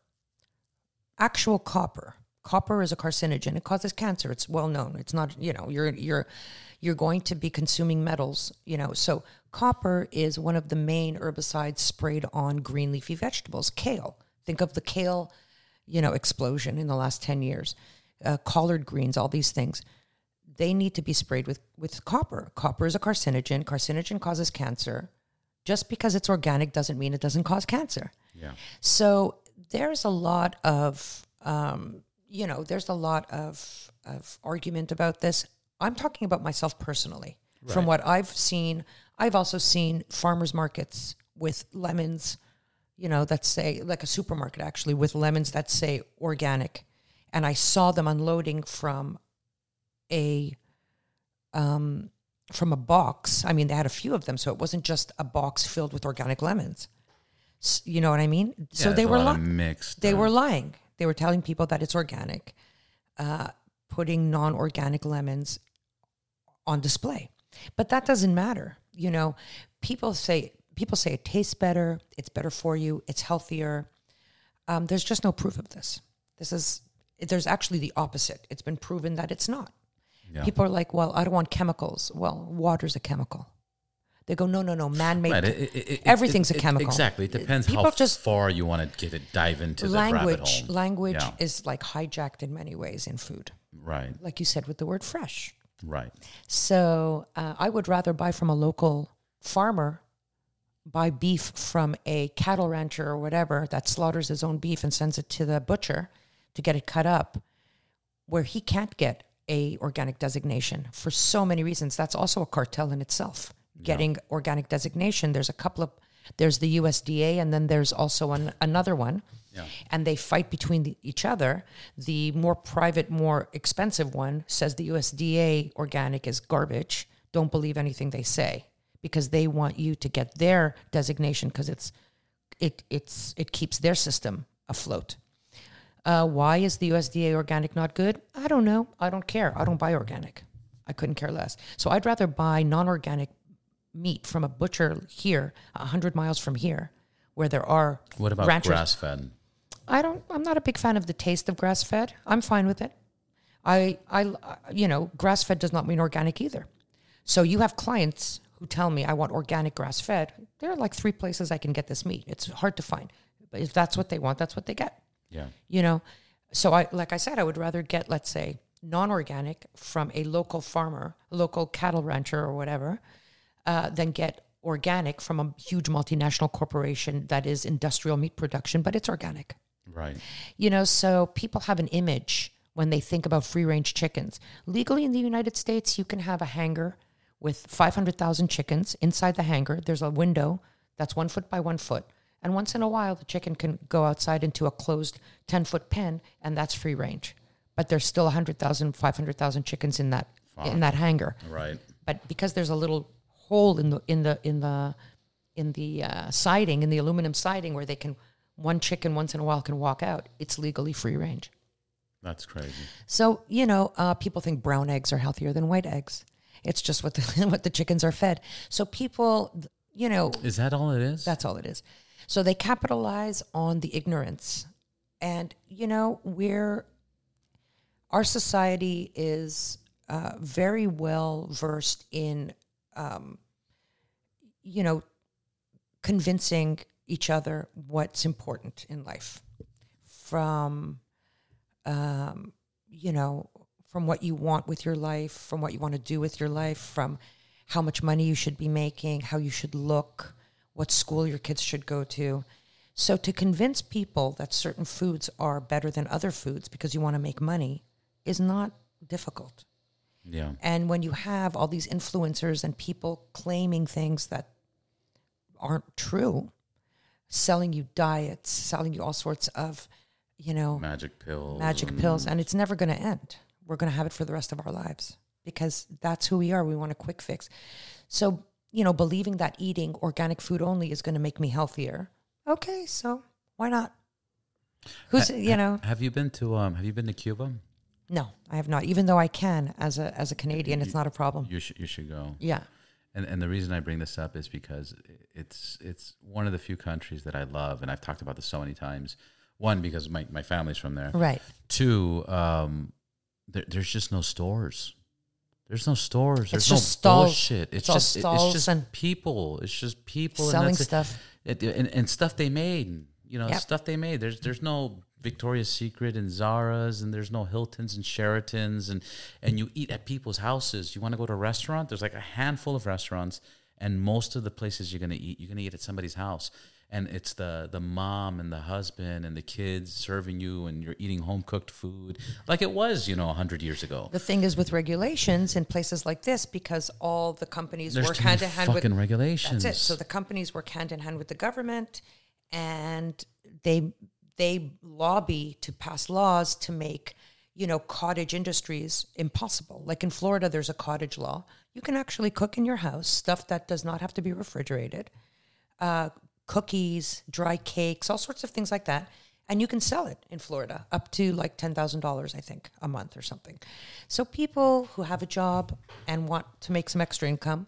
actual copper. Copper is a carcinogen. It causes cancer. It's well known. It's not, you know, you're you're you're going to be consuming metals, you know. So copper is one of the main herbicides sprayed on green leafy vegetables. Kale. Think of the kale, you know, explosion in the last 10 years. Uh, collard greens, all these things they need to be sprayed with, with copper. Copper is a carcinogen. Carcinogen causes cancer. Just because it's organic doesn't mean it doesn't cause cancer. Yeah. So there's a lot of, um, you know, there's a lot of, of argument about this. I'm talking about myself personally. From what I've seen, I've also seen farmers markets with lemons, you know, that say, like a supermarket actually, with lemons that say organic. And I saw them unloading from a um, from a box. I mean, they had a few of them, so it wasn't just a box filled with organic lemons. You know what I mean? so they were li- mixed. they uh, were lying. They were telling people that it's organic, uh, putting non-organic lemons on display. But that doesn't matter. You know, people say people say it tastes better, it's better for you, it's healthier. Um, there's just no proof of this. This is there's actually the opposite. It's been proven that it's not. Yeah. People are like, well, I don't want chemicals. Well, water's a chemical. They go, no, no, no, man-made. Right, it- it- Everything's a chemical. Exactly. It depends People how just- far you want to get it, dive into the language language Yeah. is like hijacked in many ways in food Right. like you said with the word fresh Right. so uh, i would rather buy from a local farmer buy beef from a cattle rancher or whatever that slaughters his own beef and sends it to the butcher to get it cut up where he can't get a organic designation for so many reasons that's also a cartel in itself getting organic designation there's a couple of there's the usda and then there's also an, another one Yeah. and they fight between the, each other. The more private, more expensive one says the USDA organic is garbage. Don't believe anything they say because they want you to get their designation because it's it it's it keeps their system afloat. Uh, why is the USDA organic not good? I don't know. I don't care. I don't buy organic. I couldn't care less. So I'd rather buy non-organic meat from a butcher here, a hundred miles from here, where there are What about ranchers. grass fed? I don't. I'm not a big fan of the taste of grass fed. I'm fine with it. I, I, you know, grass fed does not mean organic either. So you have clients who tell me I want organic grass fed. There are like three places I can get this meat. It's hard to find, but if that's what they want, that's what they get. Yeah. You know, so I, like I said, I would rather get, let's say, non-organic from a local farmer, local cattle rancher or whatever, uh, than get organic from a huge multinational corporation that is industrial meat production, but it's organic. Right. You know, so people have an image when they think about free range chickens. Legally in the United States, you can have a hangar with 500,000 chickens. Inside the hangar, there's a window that's one foot by one foot. And once in a while, the chicken can go outside into a closed 10 foot pen, and that's free range. But there's still 100,000, 500,000 chickens in that, in that hangar Right. but because there's a little hole in the in the in the in the uh, siding in the aluminum siding where they can one chicken once in a while can walk out it's legally free range That's crazy. so you know uh, people think brown eggs are healthier than white eggs it's just what the what the chickens are fed so people you know Is that all it is? that's all it is. So they capitalize on the ignorance. And, you know, we're, our society is uh, very well versed in, um, you know, convincing each other what's important in life from, um, you know, from what you want with your life, from what you want to do with your life, from how much money you should be making, how you should look, what school your kids should go to. So to convince people that certain foods are better than other foods because you want to make money is not difficult. Yeah. And when you have all these influencers and people claiming things that aren't true, selling you diets, selling you all sorts of, you know, Magic pills. magic and- pills, and it's never going to end. We're going to have it for the rest of our lives because that's who we are. We want a quick fix. So, you know, believing that eating organic food only is going to make me healthier. Okay, so why not? Who's, you know, Have you been to um? Have you been to Cuba? No, I have not. Even though I can as a as a Canadian, it's not a problem. You should. You should go. Yeah. And and the reason I bring this up is because it's it's one of the few countries that I love, and I've talked about this so many times. One, because my my family's from there. Right. Two, um, there, there's just no stores. There's no stores. There's no just stalls. bullshit. It's, It's just stalls it's just and people. It's just people and Selling stuff. It, and, and stuff they made. You know, Yep. stuff they made. There's there's no Victoria's Secret and Zara's, and there's no Hiltons and Sheratons, and and you eat at people's houses. You want to go to a restaurant? There's like a handful of restaurants, and most of the places you're gonna eat, you're gonna eat at somebody's house. And it's the the mom and the husband and the kids serving you, and you're eating home cooked food like it was, you know, hundred years ago. The thing is with regulations in places like this, because all the companies There's work hand in hand with regulations. That's it. So the companies work hand in hand with the government, and they they lobby to pass laws to make you know cottage industries impossible. Like in Florida, there's a cottage law. You can actually cook in your house stuff that does not have to be refrigerated. Uh, cookies, dry cakes, all sorts of things like that. And you can sell it in Florida up to like $10,000, I think, a month or something. So people who have a job and want to make some extra income,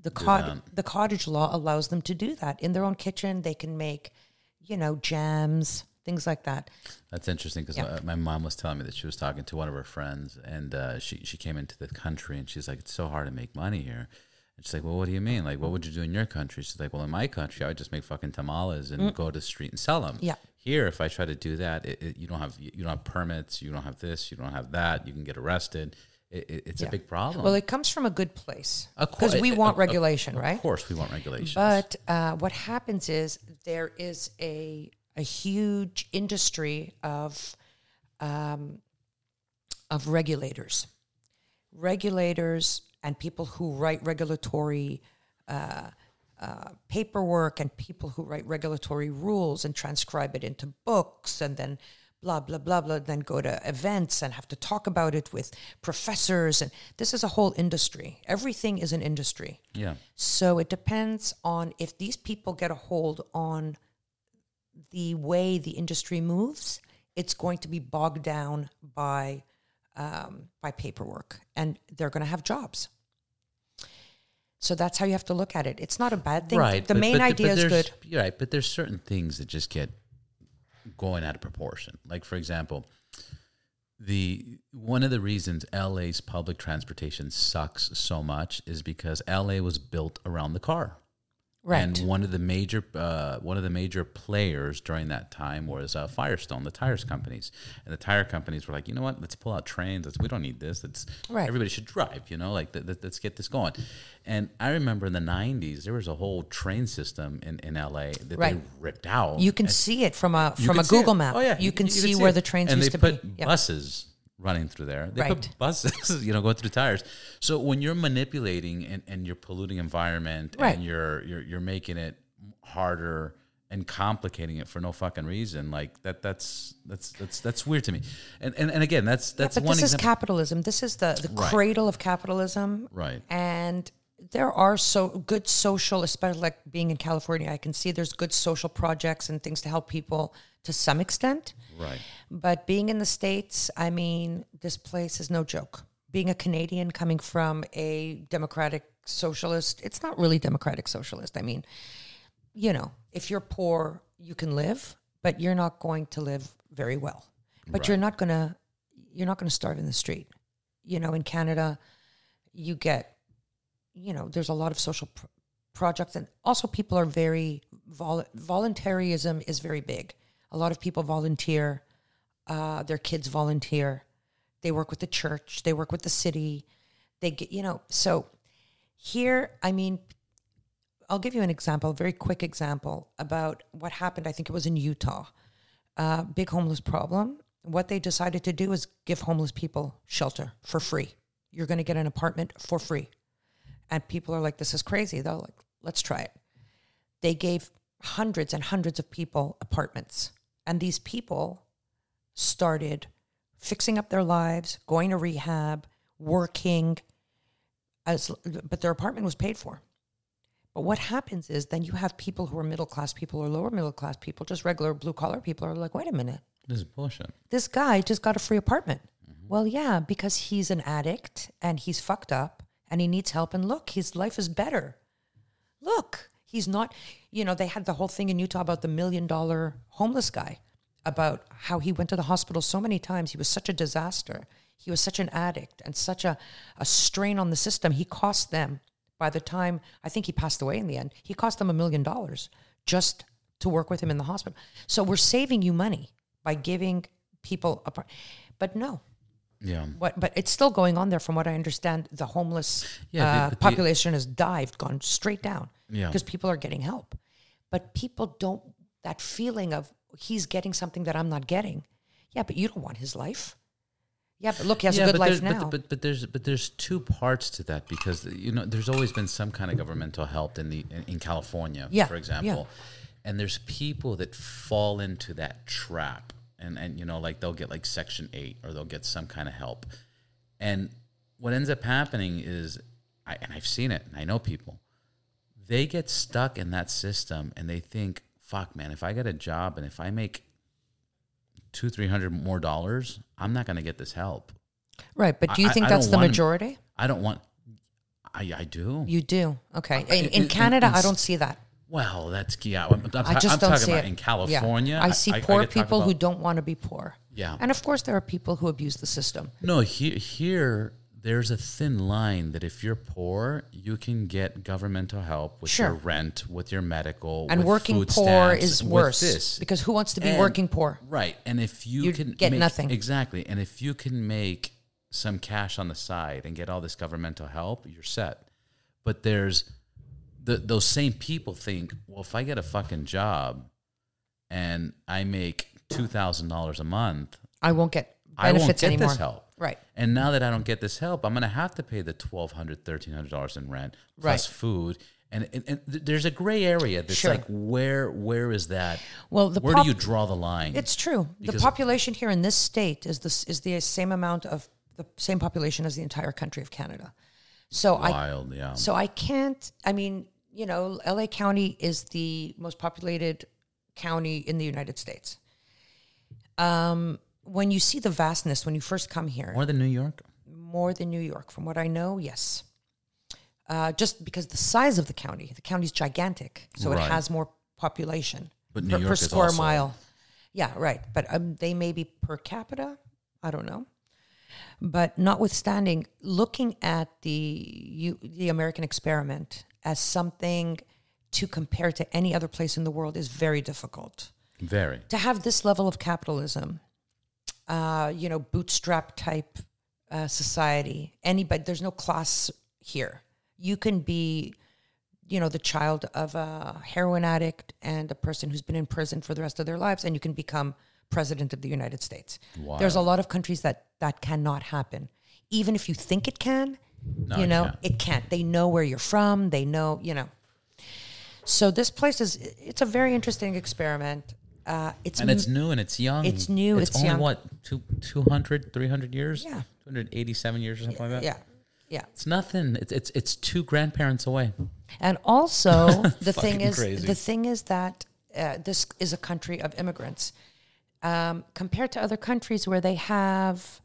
the, cot- the cottage law allows them to do that. In their own kitchen, they can make, you know, jams, things like that. That's interesting because Yeah. my mom was telling me that she was talking to one of her friends, and uh, she she came into the country, and she's like, "It's so hard to make money here." And she's like, "Well, what do you mean? Like, what would you do in your country?" She's like, "Well, in my country, I would just make fucking tamales and go to the street and sell them." Mm. Yeah. Here, if I try to do that, it, it, you don't have you don't have permits, you don't have this, you don't have that, you can get arrested. It, it, it's Yeah. a big problem. Well, it comes from a good place because we want of- regulation, of right? Of course, we want regulation. But uh, what happens is there is a a huge industry of um, of regulators, regulators, and people who write regulatory. Uh, uh, paperwork and people who write regulatory rules and transcribe it into books and then blah blah blah blah then go to events and have to talk about it with professors and this is a whole industry. Everything is an industry. Yeah, so it depends on if these people get a hold on the way the industry moves, it's going to be bogged down by um, by paperwork, and they're going to have jobs. So that's how you have to look at it. It's not a bad thing. right. The but- main but- but idea is good. You're right, but there's certain things that just get going out of proportion. Like for example, the one of the reasons LA's public transportation sucks so much is because LA was built around the car. Right. And one of the major uh, one of the major players during that time was uh, Firestone, the tires companies, and the tire companies were like, you know what, let's pull out trains. Let's, we don't need this. It's Right. everybody should drive. You know, like th- th- let's get this going. And I remember in the '90s there was a whole train system in, in LA that they ripped out. you can see it from a from a see. Google map. Oh yeah, you can see where it. the trains and used they to put be. Buses running through there. They Right. put buses, you know, going through tires. So when you're manipulating and, and you're polluting environment Right. and you're you're you're making it harder and complicating it for no fucking reason, like that that's that's that's that's weird to me. And and, and again, that's that's but one this is example. capitalism. This is the, the Right. cradle of capitalism. Right. And there are so good social, especially like being in California, I can see there's good social projects and things to help people to some extent. Right. But being in the States, I mean, this place is no joke. Being a Canadian coming from a democratic socialist, it's not really democratic socialist. I mean, you know, if you're poor, you can live, but you're not going to live very well. But you're not going to you're not going to starve in the street. You know, in Canada, you get you know, there's a lot of social pr- projects and also people are very vol- voluntarism is very big. A lot of people volunteer uh, their kids volunteer. They work with the church. They work with the city. They get, you know, so here, I mean, I'll give you an example, a very quick example about what happened. I think it was in Utah. Uh, big homeless problem. What they decided to do is give homeless people shelter for free. You're going to get an apartment for free. And people are like, this is crazy. They're like, let's try it. They gave hundreds and hundreds of people apartments. And these people started fixing up their lives, going to rehab, working, as but their apartment was paid for. But what happens is then you have people who are middle class people or lower middle class people, just regular blue collar people, are like, wait a minute, This is bullshit. this guy just got a free apartment. Mm-hmm. Well, yeah, because he's an addict and he's fucked up and he needs help. And look, his life is better. Look, he's not, you know, they had the whole thing in Utah about the million dollar homeless guy, about how he went to the hospital so many times. He was such a disaster. He was such an addict and such a, a strain on the system. He cost them, by the time I think he passed away in the end, he cost them a million dollars just to work with him in the hospital. So we're saving you money by giving people a part. But no, Yeah. what? But it's still going on there, from what I understand. The homeless Yeah, uh, but the- population has dived, gone straight down. Yeah. because people are getting help, but people don't. That feeling of he's getting something that I'm not getting. Yeah, but you don't want his life. Yeah, but look, he has a good life now. But, but but there's but there's two parts to that because you know there's always been some kind of governmental help in the in, in California, Yeah, for example, and there's people that fall into that trap, and and you know like they'll get like Section Eight or they'll get some kind of help, and what ends up happening is, I and I've seen it, and I know people, they get stuck in that system and they think, fuck, man, if I get a job and if I make two, three hundred more dollars, I'm not going to get this help. Right, but do you I- think I that's don't the want- majority? I don't want. I, I do. You do. Okay. In, in- in in- Canada, I in- don't see that. well, that's yeah. I'm, I'm, I just I'm don't talking see about it. in California. Yeah. I see poor get talk people who don't want to be poor. Yeah. And of course, there are people who abuse the system. No, here here there's a thin line that if you're poor, you can get governmental help with Sure. your rent, with your medical, And working poor stamps, is worse this. because who wants to be And- working poor? Right. And if you, You can get make- nothing. Exactly. And if you can make some cash on the side and get all this governmental help, you're set. But there's the, those same people think, well, if I get a fucking job and I make two thousand dollars a month, I won't get I won't benefits get anymore. this help. Right. And now that I don't get this help, I'm going to have to pay the $1,200, $1,300 in rent plus Right. food. And, and, and there's a gray area that's Sure. like, where where is that? Well, the where pop- do you draw the line? It's true. The Because- population here in this state is this is the same amount of the same population as the entire country of Canada. So I yeah. so I can't. I mean, you know, LA County is the most populated county in the United States. Um, when you see the vastness when you first come here, More than New York? more than New York, from what I know, yes. Uh, just because the size of the county, the county's gigantic, so Right. it has more population But New per, York per is square also- mile. Yeah, right. But um, they may be per capita. I don't know. But notwithstanding, looking at the you, the American experiment as something to compare to any other place in the world is very difficult Very. to have this level of capitalism, uh, you know, bootstrap type uh, society. Anybody, there's no class here. You can be, you know, the child of a heroin addict and a person who's been in prison for the rest of their lives, and you can become president of the United States. There's a lot of countries that that cannot happen. Even if you think it can, No, you it know, can't. it can't. They know where you're from. They know, you know. So this place is it's a very interesting experiment. Uh, it's And it's new and it's young. It's new, it's only young. what, two, 200, 300 years? Yeah. 287 years or something like that? yeah, yeah. It's nothing. It's, it's, it's two grandparents away. And also the thing is crazy. the thing is that uh, this is a country of immigrants um, compared to other countries where they have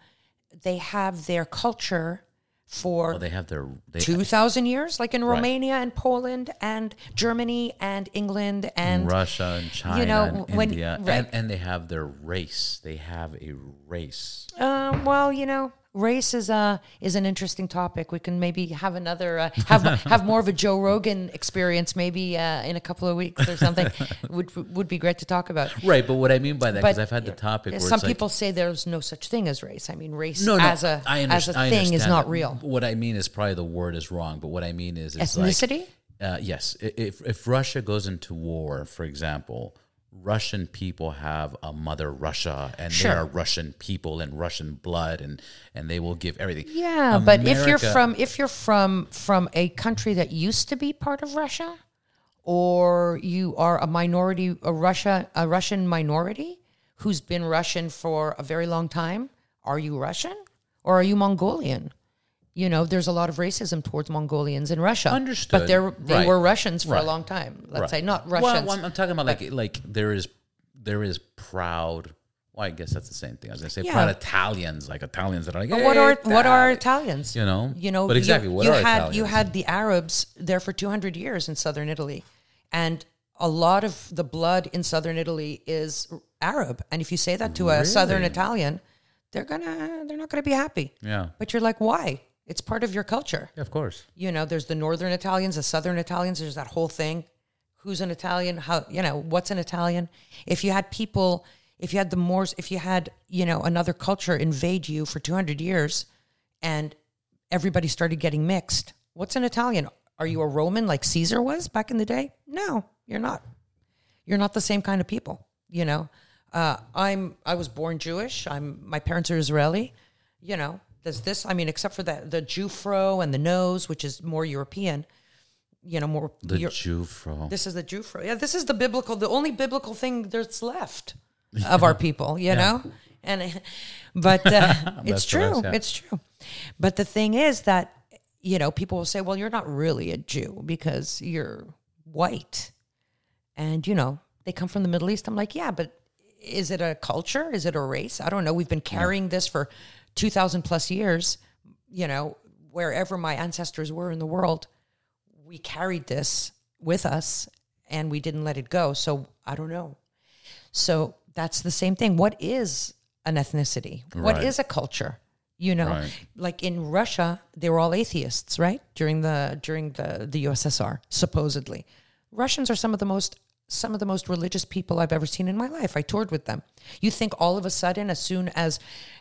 they have their culture for Well, they have their. They, 2000 years like in Right. Romania and Poland and Germany and England and Russia and China you know, and when- India, right. and, and they have their race. They have a race. Um, well, you know, race is a is an interesting topic. We can maybe have another uh, have have more of a Joe Rogan experience maybe uh, in a couple of weeks or something. would would be great to talk about. Right, but what I mean by that, because I've had the topic where Some it's like, people say there's no such thing as race. I mean, race no, no, as a as a thing is not real. What I mean is probably the word is wrong, but what I mean is it's like- Ethnicity. Uh, yes, if if Russia goes into war, for example, Russian people have a mother Russia, and Sure. they are Russian people and Russian blood, and and they will give everything. yeah, but if you're from if you're from from a country that used to be part of Russia, or you are a minority, a Russia, a Russian minority who's been Russian for a very long time, are you Russian or are you Mongolian? You know, there's a lot of racism towards Mongolians in Russia. Understood. But they're, they Right. were Russians for Right. a long time. Let's Right. say not Russians. well, I'm talking about like like there is there is proud. Well, I guess that's the same thing. I was gonna say Yeah. proud Italians, like Italians that are like, But what are "Hey, what are Italians? You know? you know. But exactly, you, what you are had you had the Arabs there for two hundred years in southern Italy, and a lot of the blood in southern Italy is Arab. And if you say that to a southern Italian, they're gonna they're not gonna be happy. Yeah. But you're like, why? It's part of your culture. Yeah, of course. You know, there's the northern Italians, the southern Italians. There's that whole thing. Who's an Italian? How you know what's an Italian? If you had people, if you had the Moors, if you had you know another culture invade you for 200 years, and everybody started getting mixed, what's an Italian? Are you a Roman like Caesar was back in the day? No, you're not. You're not the same kind of people. You know, uh, I'm. I was born Jewish. I'm. My parents are Israeli. You know, does this? I mean, except for the the Jewfro and the nose, which is more European. You know, more. The Eu- Jewfro. this is the Jewfro. Yeah, this is the biblical. The only biblical thing that's left of our people. You know, and but uh, it's true. best, yeah. It's true. But the thing is that you know, people will say, well, you're not really a Jew because you're white. And, you know, they come from the Middle East. I'm like, yeah, but is it a culture? Is it a race? I don't know. We've been carrying this for 2,000 plus years. You know, wherever my ancestors were in the world, we carried this with us and we didn't let it go. So I don't know. So that's the same thing. What is an ethnicity? What Right. is a culture? You know, Right. like in Russia, they were all atheists, right? During the during the the USSR, supposedly. Russians are some of the most some of the most religious people I've ever seen in my life. I toured with them. You think all of a sudden, as soon as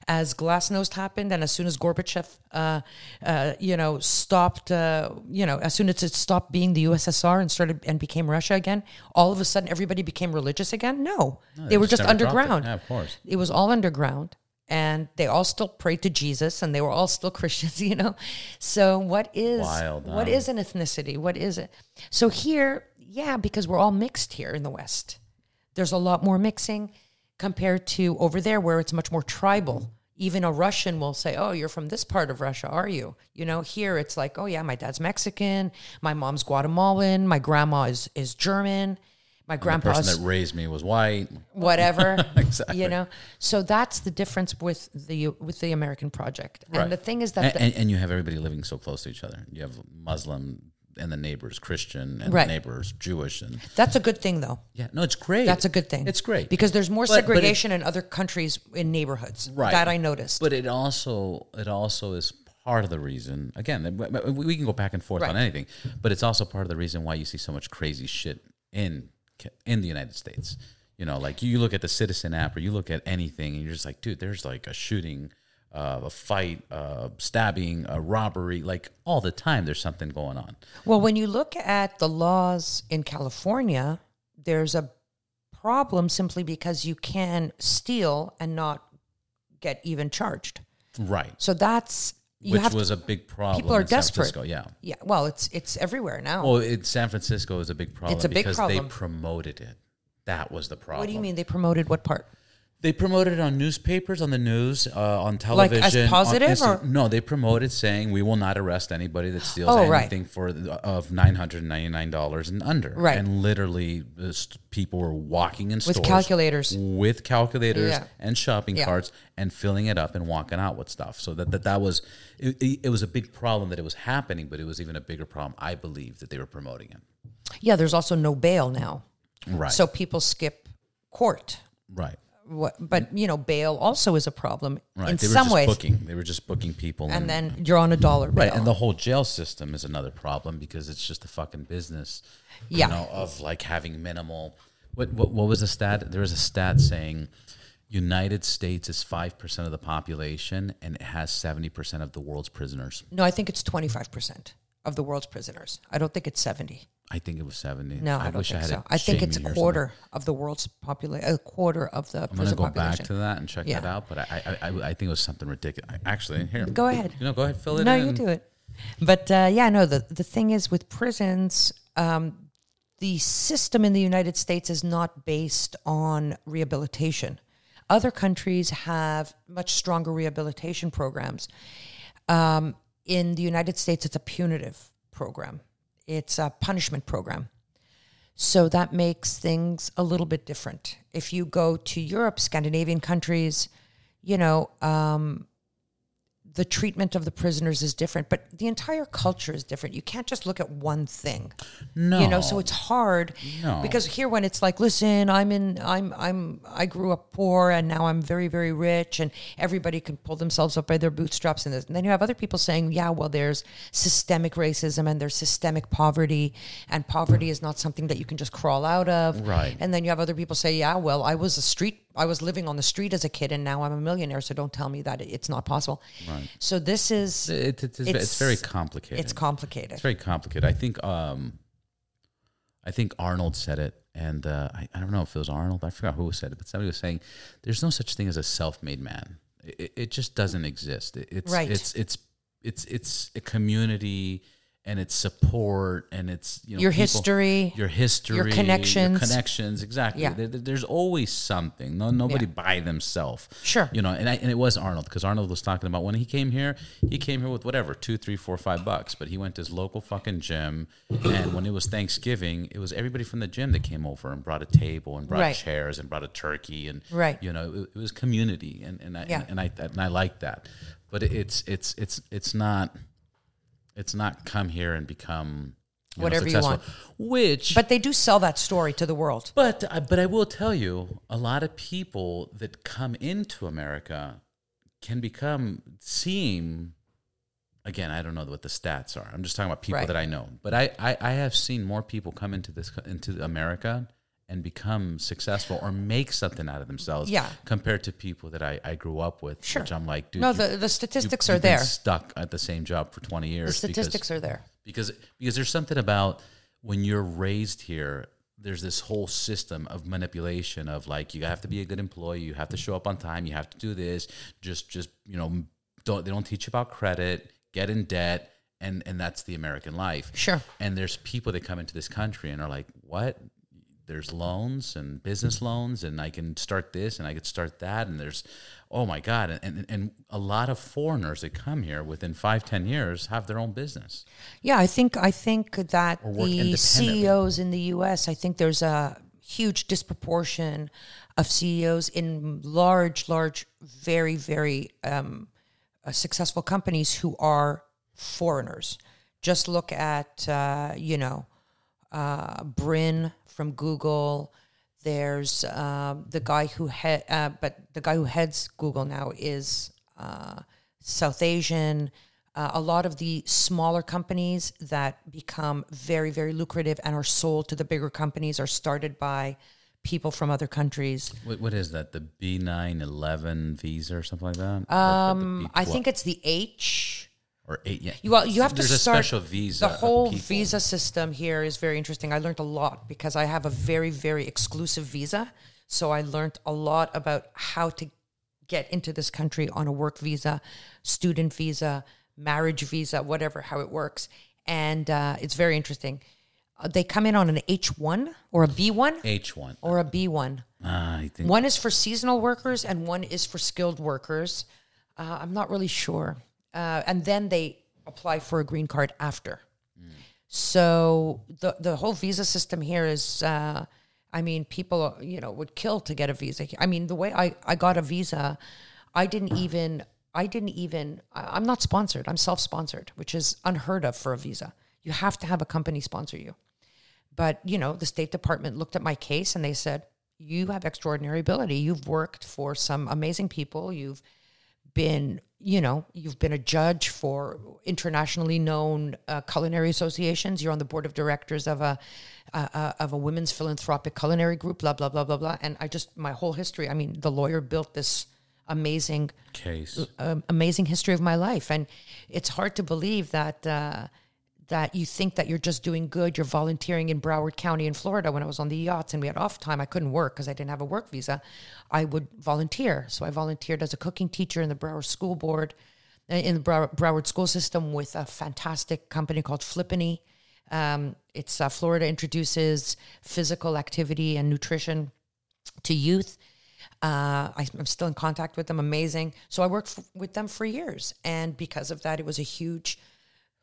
as Glasnost happened, and as soon as Gorbachev, uh, uh, you know, stopped, uh, you know, as soon as it stopped being the USSR and started and became Russia again, all of a sudden everybody became religious again? No, they were just it. underground. Yeah, of course. It was all underground. And they all still prayed to Jesus, and they were all still Christians, you know. So, what is Wild, what huh? is an ethnicity? What is it? So here, yeah, because we're all mixed here in the West. There's a lot more mixing compared to over there where it's much more tribal. Even a Russian will say, "Oh, you're from this part of Russia, are you?" You know, here it's like, "Oh yeah, my dad's Mexican, my mom's Guatemalan, my grandma is is German, my person that raised me was white. whatever Exactly. you know so that's the difference with the with the american project and Right. the thing is that and, the, and, and you have everybody living so close to each other. You have Muslim and the neighbors Christian and Right. the neighbors Jewish and that's a good thing though yeah, no, it's great. that's a good thing It's great because there's more But- but it- segregation in other countries in neighborhoods Right. that i noticed But it also it also is part of the reason. Again, we we can go back and forth on anything, but it's also part of the reason why you see so much crazy shit in in the United States. You know, like you look at the Citizen app or you look at anything, and you're just like, dude, there's like a shooting, uh, a fight, uh, stabbing, a robbery, like all the time. There's something going on. well when you look at the laws in california there's a problem simply because you can steal and not get even charged Right. so that's you Which was to, a big problem. people are in San desperate. Francisco, Yeah. yeah well it's it's everywhere now Well, it, San Francisco is a big problem It's a big because problem. they promoted it. That was the problem. what do you mean they promoted what part They promoted it on newspapers, on the news, uh, on television. Like as positive, or- no? They promoted saying we will not arrest anybody that steals Oh, right. anything for of nine hundred ninety nine dollars and under. Right. and literally, uh, st- people were walking in With stores calculators. with calculators Yeah. and shopping Yeah. carts and filling it up and walking out with stuff. So that that, that was it, it, it was a big problem that it was happening, but it was even a bigger problem. I believe that they were promoting it. Yeah, there's also no bail now. Right. So people skip court. right. What, but you know, bail also is a problem Right. in they were some just ways. booking. They were just booking people And then you're on a dollar bail. Right, and the whole jail system is another problem because it's just a fucking business. Yeah. You know, of like having minimal. What what what was the stat? There was a stat saying, United States is five percent of the population and it has seventy percent of the world's prisoners. no, I think it's 25% of the world's prisoners. I don't think it's 70. I think it was seventy. No, I, don't wish think I had so. I think it's a quarter of the world's population, a quarter of the. I'm gonna go back to that and check Yeah. that out, but I I, I I think it was something ridiculous. Actually, here, Go ahead. You know, go ahead, fill it no, in. you do it. But uh, yeah, no. The the thing is with prisons, um, the system in the United States is not based on rehabilitation. Other countries have much stronger rehabilitation programs. Um, in the United States, it's a punitive program. It's a punishment program. So that makes things a little bit different. If you go to Europe, Scandinavian countries, you know, um, the treatment of the prisoners is different, but the entire culture is different. You can't just look at one thing. No, You know, so it's hard No. because here when it's like, listen, I'm in I'm I'm I grew up poor and now I'm very very rich and everybody can pull themselves up by their bootstraps and this. And then you have other people saying, yeah, well there's systemic racism and there's systemic poverty and poverty is not something that you can just crawl out of. Right. And then you have other people say, yeah, well, I was a street I was living on the street as a kid and now I'm a millionaire, so don't tell me that it's not possible. Right. So this is it, it, it's, it's, it's- very complicated. it's complicated. It's very complicated. I think um, I think Arnold said it, and uh, I, I don't know if it was Arnold. I forgot who said it, but somebody was saying there's no such thing as a self-made man. It, it just doesn't exist. It- It's Right. it's it's it's it's a community and it's support and it's you know Your people- history, your history, your connections. connections. Exactly. Yeah. There- there- there's always something. No, nobody by themselves. Sure. You know, and I, and it was Arnold because Arnold was talking about when he came here. He came here with whatever two, three, four, five bucks, but he went to his local fucking gym, and when it was Thanksgiving, it was everybody from the gym that came over and brought a table and brought Right. chairs and brought a turkey and Right. You know, it, it was community, and and I Yeah. and I and I like that, but it's it's it's it's not it's not come here and become you know, Whatever you successful. Which but they do sell that story to the world. but I- but I will tell you, a lot of people that come into America can become seem. Again, I don't know what the stats are. I'm just talking about people Right. that I know. But I, I I have seen more people come into this into America and become successful or make something out of themselves. Yeah. Compared to people that I, I grew up with, Sure. which I'm like, dude, No, the, the statistics you- are there. Stuck at the same job for 20 years. The because- statistics are there. because because there's something about when you're raised here there's this whole system of manipulation of like you have to be a good employee you have to show up on time you have to do this just just you know don't they don't teach you about credit get in debt and and that's the american life Sure. and there's people that come into this country and are like what there's loans and business loans and i can start this and i could start that and there's oh my god and, and, and a lot of foreigners that come here within five ten years have their own business Yeah, I think I think that the. CEOs in the U.S. I think there's a huge disproportion of CEOs in large, large, very, very um, uh, successful companies who are foreigners. Just look at uh, you know uh, Brin from Google. There's um, the guy who head, uh, but the guy who heads Google now is uh, South Asian. Uh, a lot of the smaller companies that become very, very lucrative and are sold to the bigger companies are started by people from other countries. What, what is that? The B nine eleven visa or something like that? Um, I think it's the H. or eight. Yeah. You, well, you have There's to a start special visa. The whole visa system here is very interesting. I learned a lot because I have a very, very exclusive visa. So I learned a lot about how to get into this country on a work visa, student visa, marriage visa, whatever, how it works. And uh, it's very interesting. Uh, they come in on an H1 or a B1 H one. or a B1. Ah, I think One is for seasonal workers and one is for skilled workers. Uh, I'm not really sure. Uh, and then they apply for a green card after. So the the whole visa system here is, uh, I mean, people you know would kill to get a visa. I mean, the way I I got a visa, I didn't even I didn't even I'm not sponsored. I'm self sponsored, which is unheard of for a visa. You have to have a company sponsor you. But, you know, the State Department looked at my case and they said, You have extraordinary ability. You've worked for some amazing people. You've been, you know, you've been a judge for internationally known uh, culinary associations. You're on the board of directors of a, uh, uh, of a women's philanthropic culinary group, blah, blah, blah, blah, blah. And I just, my whole history, I mean, the lawyer built this amazing case. um, amazing history of my life, and it's hard to believe that uh, that you think that you're just doing good. You're volunteering in Broward County in Florida. When I was on the yachts and we had off time, I couldn't work because I didn't have a work visa. I would volunteer, so I volunteered as a cooking teacher in the Broward School Board, uh, in the Broward School System with a fantastic company called FLIPANY. Um, it's uh, Florida introduces physical activity and nutrition to youth. Uh, I, I'm still in contact with them. Amazing. So I worked f- with them for years, and because of that, it was a huge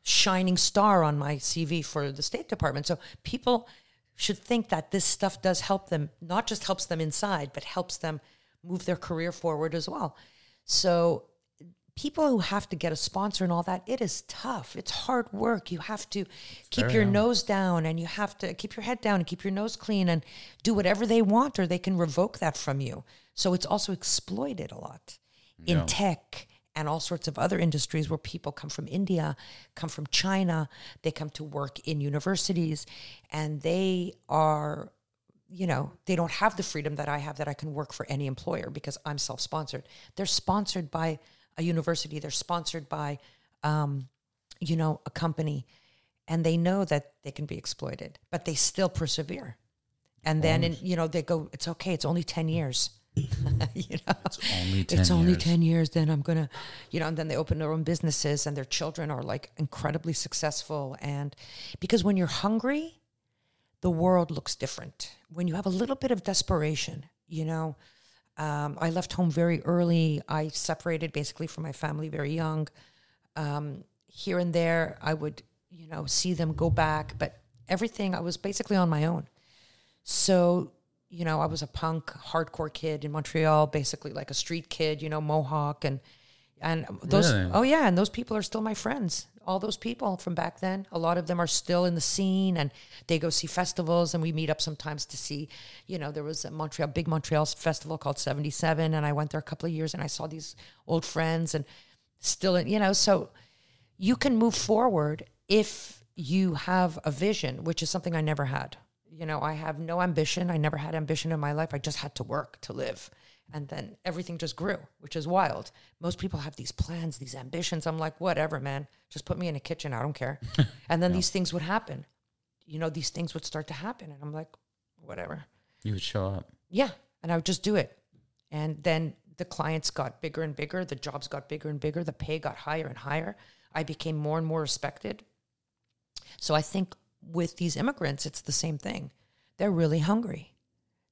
shining star on my CV for the State Department. So people should think that this stuff does help them, not just helps them inside, but helps them move their career forward as well. So people who have to get a sponsor and all that, it is tough. It's hard work. You have to keep your nose down and you have to keep your head down and keep your nose clean and do whatever they want or they can revoke that from you. So it's also exploited a lot in tech and all sorts of other industries where people come from India, come from China, they come to work in universities and they are you know, they don't have the freedom that I have that I can work for any employer because I'm self sponsored. They're sponsored by a university, they're sponsored by, um, you know, a company, and they know that they can be exploited, but they still persevere. And then, in, you know, they go, it's okay, it's only 10 years. you know, It's only 10 it's only years. 10 years then i'm gonna you know and then they open their own businesses and their children are like incredibly successful and because when you're hungry the world looks different. When you have a little bit of desperation you know um, i left home very early. I separated basically from my family very young. Um, here and there i would you know see them go back but everything i was basically on my own. So, you know, I was a punk, hardcore kid in Montreal, basically like a street kid, you know, Mohawk and and those Really? oh yeah, and those people are still my friends. All those people from back then, a lot of them are still in the scene and they go see festivals and we meet up sometimes to see, you know, there was a Montreal big Montreal festival called 77 and I went there a couple of years and I saw these old friends and still you know, so you can move forward if you have a vision, which is something I never had. You know, I have no ambition. I never had ambition in my life. I just had to work to live. And then everything just grew, which is wild. Most people have these plans, these ambitions. I'm like, whatever, man. Just put me in a kitchen. I don't care. and then these things would happen. You know, these things would start to happen. And I'm like, whatever. You would show up. Yeah. And I would just do it. And then the clients got bigger and bigger. The jobs got bigger and bigger. The pay got higher and higher. I became more and more respected. So I think with these immigrants, it's the same thing. They're really hungry.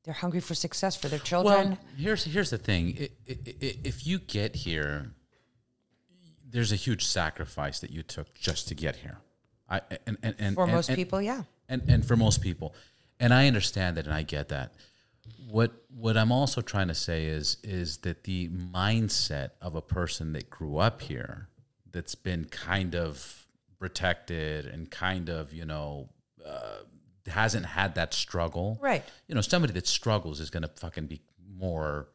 They're hungry for success for their children. Well, here's here's the thing. If you get here, there's a huge sacrifice that you took just to get here. I and and, and for and- most and- people, yeah. and and for most people, and I understand that and I get that. What what I'm also trying to say is is that the mindset of a person that grew up here, that's been kind of protected and kind of you know uh, hasn't had that struggle, Right. You know, somebody that struggles is going to fucking be more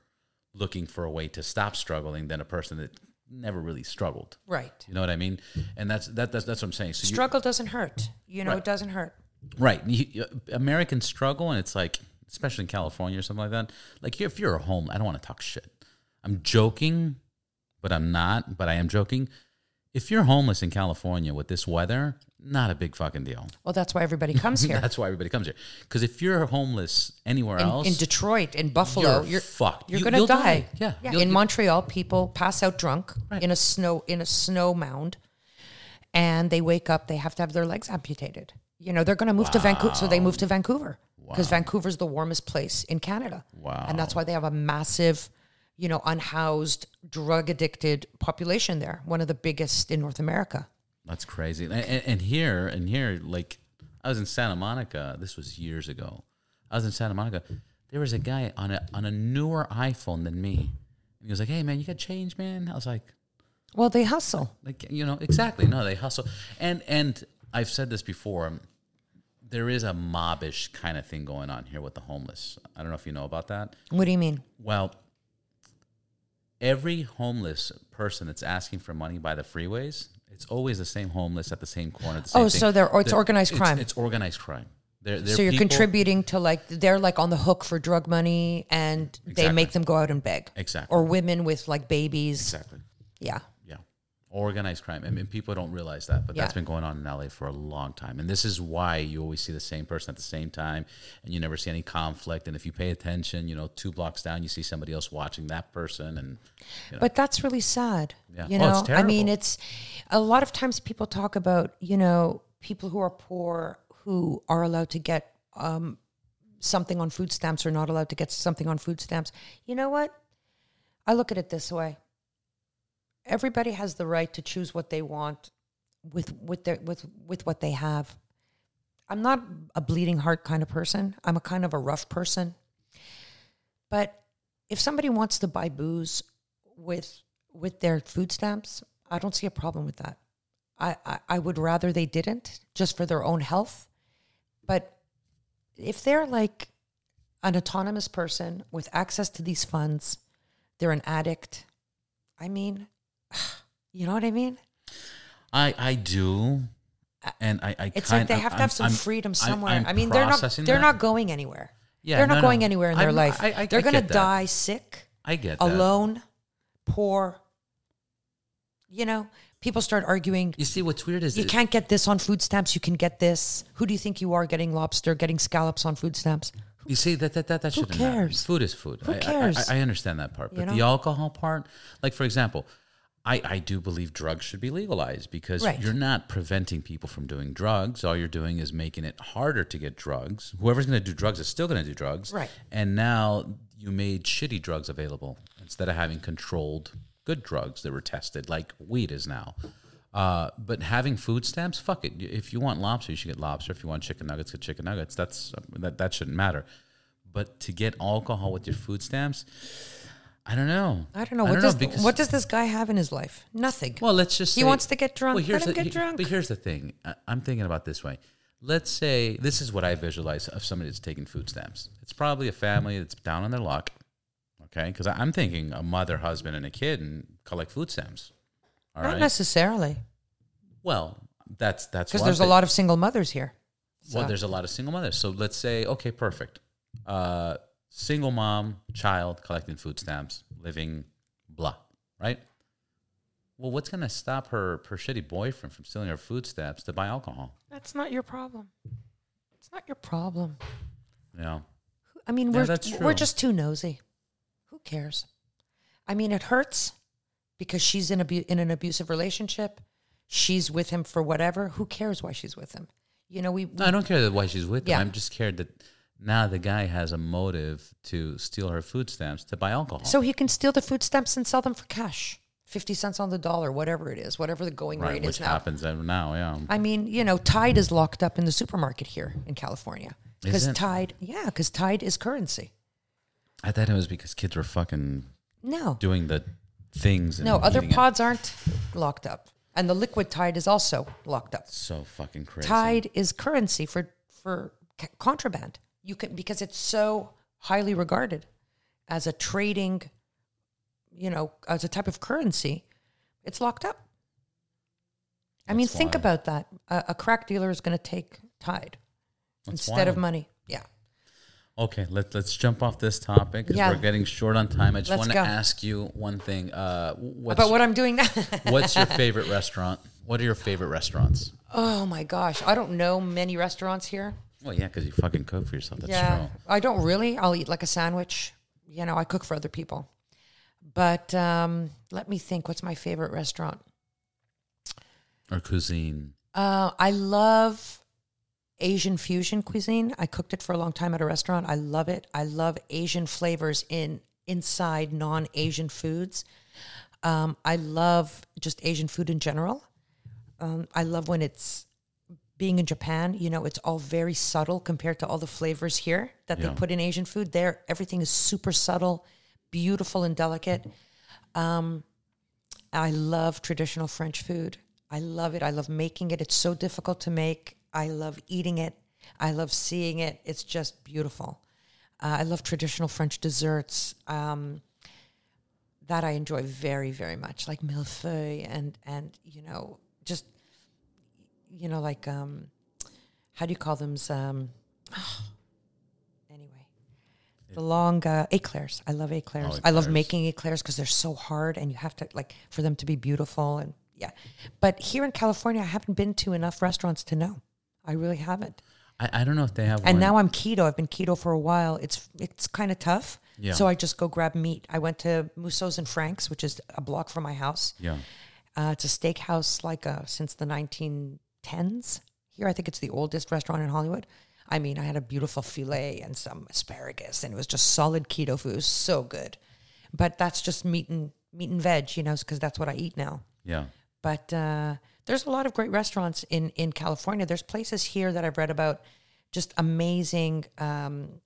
looking for a way to stop struggling than a person that never really struggled. Right. You know what I mean? And that's that, that's that's what I'm saying. So you, Struggle doesn't hurt. You know, Right. it doesn't hurt. Right. You, Americans struggle, and it's like, especially in California or something like that. Like, if you're a home, I don't want to talk shit. I'm joking, but I'm not. But I am joking. If you're homeless in California with this weather, not a big fucking deal. Well, that's why everybody comes here. That's why everybody comes here. Because if you're homeless anywhere in, else, in Detroit, in Buffalo, you're you're, fucked. You're You- gonna you'll die. die. Yeah. yeah. In Montreal, people pass out drunk Right. in a snow in a snow mound, and they wake up. They have to have their legs amputated. You know, they're gonna move to Vancouver, so they move to Vancouver because Vancouver's the warmest place in Canada. Wow. and that's why they have a massive, you know, unhoused, drug addicted population there. One of the biggest in North America. That's crazy. And, and, and here, and here, like I was in Santa Monica. This was years ago. I was in Santa Monica. There was a guy on a on a newer iPhone than me. And he was like, "Hey, man, you got change, man." I was like, Well, they hustle. "Like, you know, exactly. No, they hustle." And and I've said this before. Um, there is a mobbish kind of thing going on here with the homeless. I don't know if you know about that. What do you mean? Well, every homeless person that's asking for money by the freeways, it's always the same homeless at the same corner. The oh, same Oh, thing. so they're- oh, it's They're- organized crime. It's, organized crime. They're, they're so you're people- contributing to like they're like on the hook for drug money and they make them go out and beg Exactly. or women with like babies Exactly. Yeah. Organized crime. I mean, people don't realize that, but that's been going on in LA for a long time. And this is why you always see the same person at the same time and you never see any conflict. And if you pay attention, you know, two blocks down, you see somebody else watching that person. And but that's really sad Yeah. you Oh, know i mean it's a lot of times people talk about you know people who are poor who are allowed to get um, something on food stamps or not allowed to get something on food stamps you know what i look at it this way everybody has the right to choose what they want with with their with with what they have i'm not a bleeding heart kind of person i'm a kind of a rough person but if somebody wants to buy booze with with their food stamps, I don't see a problem with that. I, I, I would rather they didn't just for their own health. But if they're like an autonomous person with access to these funds, they're an addict. I mean, you know what I mean? I, I do. And I, I It's kind like they I'm- have to have some I'm- freedom I'm- somewhere. I'm i mean, they're not they're that. not going anywhere. Yeah, they're not no, going no. anywhere in their I'm- life. I- I- they're I going to die sick. I get that. alone, poor. You know, people start arguing. You see, what's weird is You it- can't get this on food stamps. You can get this. Who do you think you are getting lobster, getting scallops on food stamps? Who You see that that that, that Who shouldn't cares? Food is food. Who I- I- cares? I, I understand that part, but You the alcohol part, like for example, I, I do believe drugs should be legalized because Right. you're not preventing people from doing drugs. All you're doing is making it harder to get drugs. Whoever's going to do drugs is still going to do drugs. Right. And now you made shitty drugs available instead of having controlled good drugs that were tested, like weed is now. Uh, but having food stamps, fuck it. If you want lobster, you should get lobster. If you want chicken nuggets, get chicken nuggets. That's that, that shouldn't matter. But to get alcohol with your food stamps, I don't know. I don't know I what does because- what does this guy have in his life? Nothing. well, let's just He say- wants to get drunk. Let him the, get drunk. But here's the thing. I, I'm thinking about this way. Let's say this is what I visualize of somebody that's taking food stamps. It's probably a family that's down on their luck. Okay, because I'm thinking a mother, husband, and a kid and collect food stamps. All Not right. necessarily, well, that's that's because there's a lot of single mothers here. Well, there's a lot of single mothers. So let's say, okay, perfect. Uh, single mom, child collecting food stamps, living blah, right? Well, what's going to stop her, her shitty boyfriend from stealing her food stamps to buy alcohol? That's not your problem. It's not your problem. You know, I mean, Yeah, we're that's we're just too nosy. Who cares? I mean, it hurts because she's in abu- in an abusive relationship. She's with him for whatever. Who cares why she's with him? You know, we, we no, I don't care that why she's with Yeah. him. I'm just scared that now the guy has a motive to steal her food stamps to buy alcohol. so he can steal the food stamps and sell them for cash, fifty cents on the dollar, whatever it is, whatever the going right, rate which is now. happens now, yeah. I mean, you know, Tide is locked up in the supermarket here in California because Tide, yeah, because Tide is currency. I thought it was because kids were fucking No, doing the things. No, other eating it. pods aren't locked up, and the liquid Tide is also locked up. So fucking crazy. Tide is currency for for ca- contraband. You can because it's so highly regarded as a trading, you know, as a type of currency. It's locked up. I mean, That's think wild. about that. A, a crack dealer is going to take Tide That's instead of money. Yeah. Okay, let, let's jump off this topic because Yeah. we're getting short on time. I just want to ask you one thing. Uh, what's, About what I'm doing now. what's your favorite restaurant? What are your favorite restaurants? oh my gosh, I don't know many restaurants here. Well, yeah, because you fucking cook for yourself. That's yeah, true. I don't really. I'll eat like a sandwich. You know, I cook for other people. But um, let me think. What's my favorite restaurant? Or cuisine. Uh, I love Asian fusion cuisine. I cooked it for a long time at a restaurant. I love it. I love Asian flavors in inside non-Asian foods. Um, I love just Asian food in general. Um, I love when it's being in Japan. You know, it's all very subtle compared to all the flavors here that Yeah. they put in Asian food. There, everything is super subtle, beautiful, and delicate. Um, I love traditional French food. I love it. I love making it. It's so difficult to make. I love eating it. I love seeing it. It's just beautiful. Uh, I love traditional French desserts. Um, that I enjoy very, very much, like millefeuille and and you know just you know like um, how do you call them? Um, anyway, the long uh, eclairs. I love eclairs. Oh, I love making eclairs because they're so hard, and you have to like for them to be beautiful and yeah. But here in California, I haven't been to enough restaurants to know. I really haven't. I, I don't know if they have And one. now I'm keto. I've been keto for a while. It's it's kind of tough. Yeah. So I just go grab meat. I went to Musso's and Frank's, which is a block from my house. yeah. Uh, it's a steakhouse like uh, since the 1910s. Here, I think it's the oldest restaurant in Hollywood. I mean, I had a beautiful filet and some asparagus, and it was just solid keto food. It was so good. But that's just meat and meat and veg, you know, because that's what I eat now. Yeah. But uh, there's a lot of great restaurants in in California. There's places here that I've read about, just amazing um,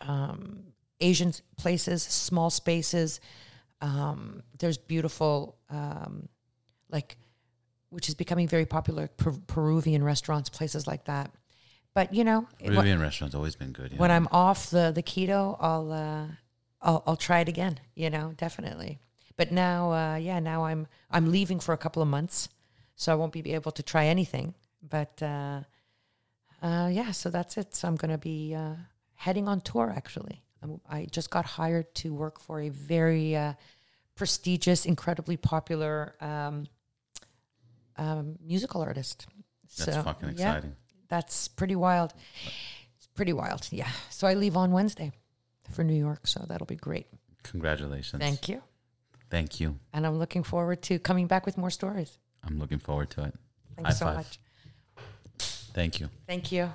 um, Asian places, small spaces. Um, there's beautiful, um, like, which is becoming very popular, per- Peruvian restaurants, places like that. But you know, Peruvian restaurants always been good. Yeah. when I'm off the the keto, I'll uh, I'll I'll try it again. You know, definitely. But now, uh, yeah, now I'm I'm leaving for a couple of months, so I won't be able to try anything. But uh, uh, yeah, so that's it. So I'm going to be uh, heading on tour. Actually, I'm, I just got hired to work for a very uh, prestigious, incredibly popular um, um, musical artist. That's so, fucking yeah, exciting. that's pretty wild. It's pretty wild. Yeah. So I leave on Wednesday for New York. So that'll be great. Congratulations. Thank you. Thank you. And I'm looking forward to coming back with more stories. I'm looking forward to it. Thanks High so five. much. Thank you. Thank you.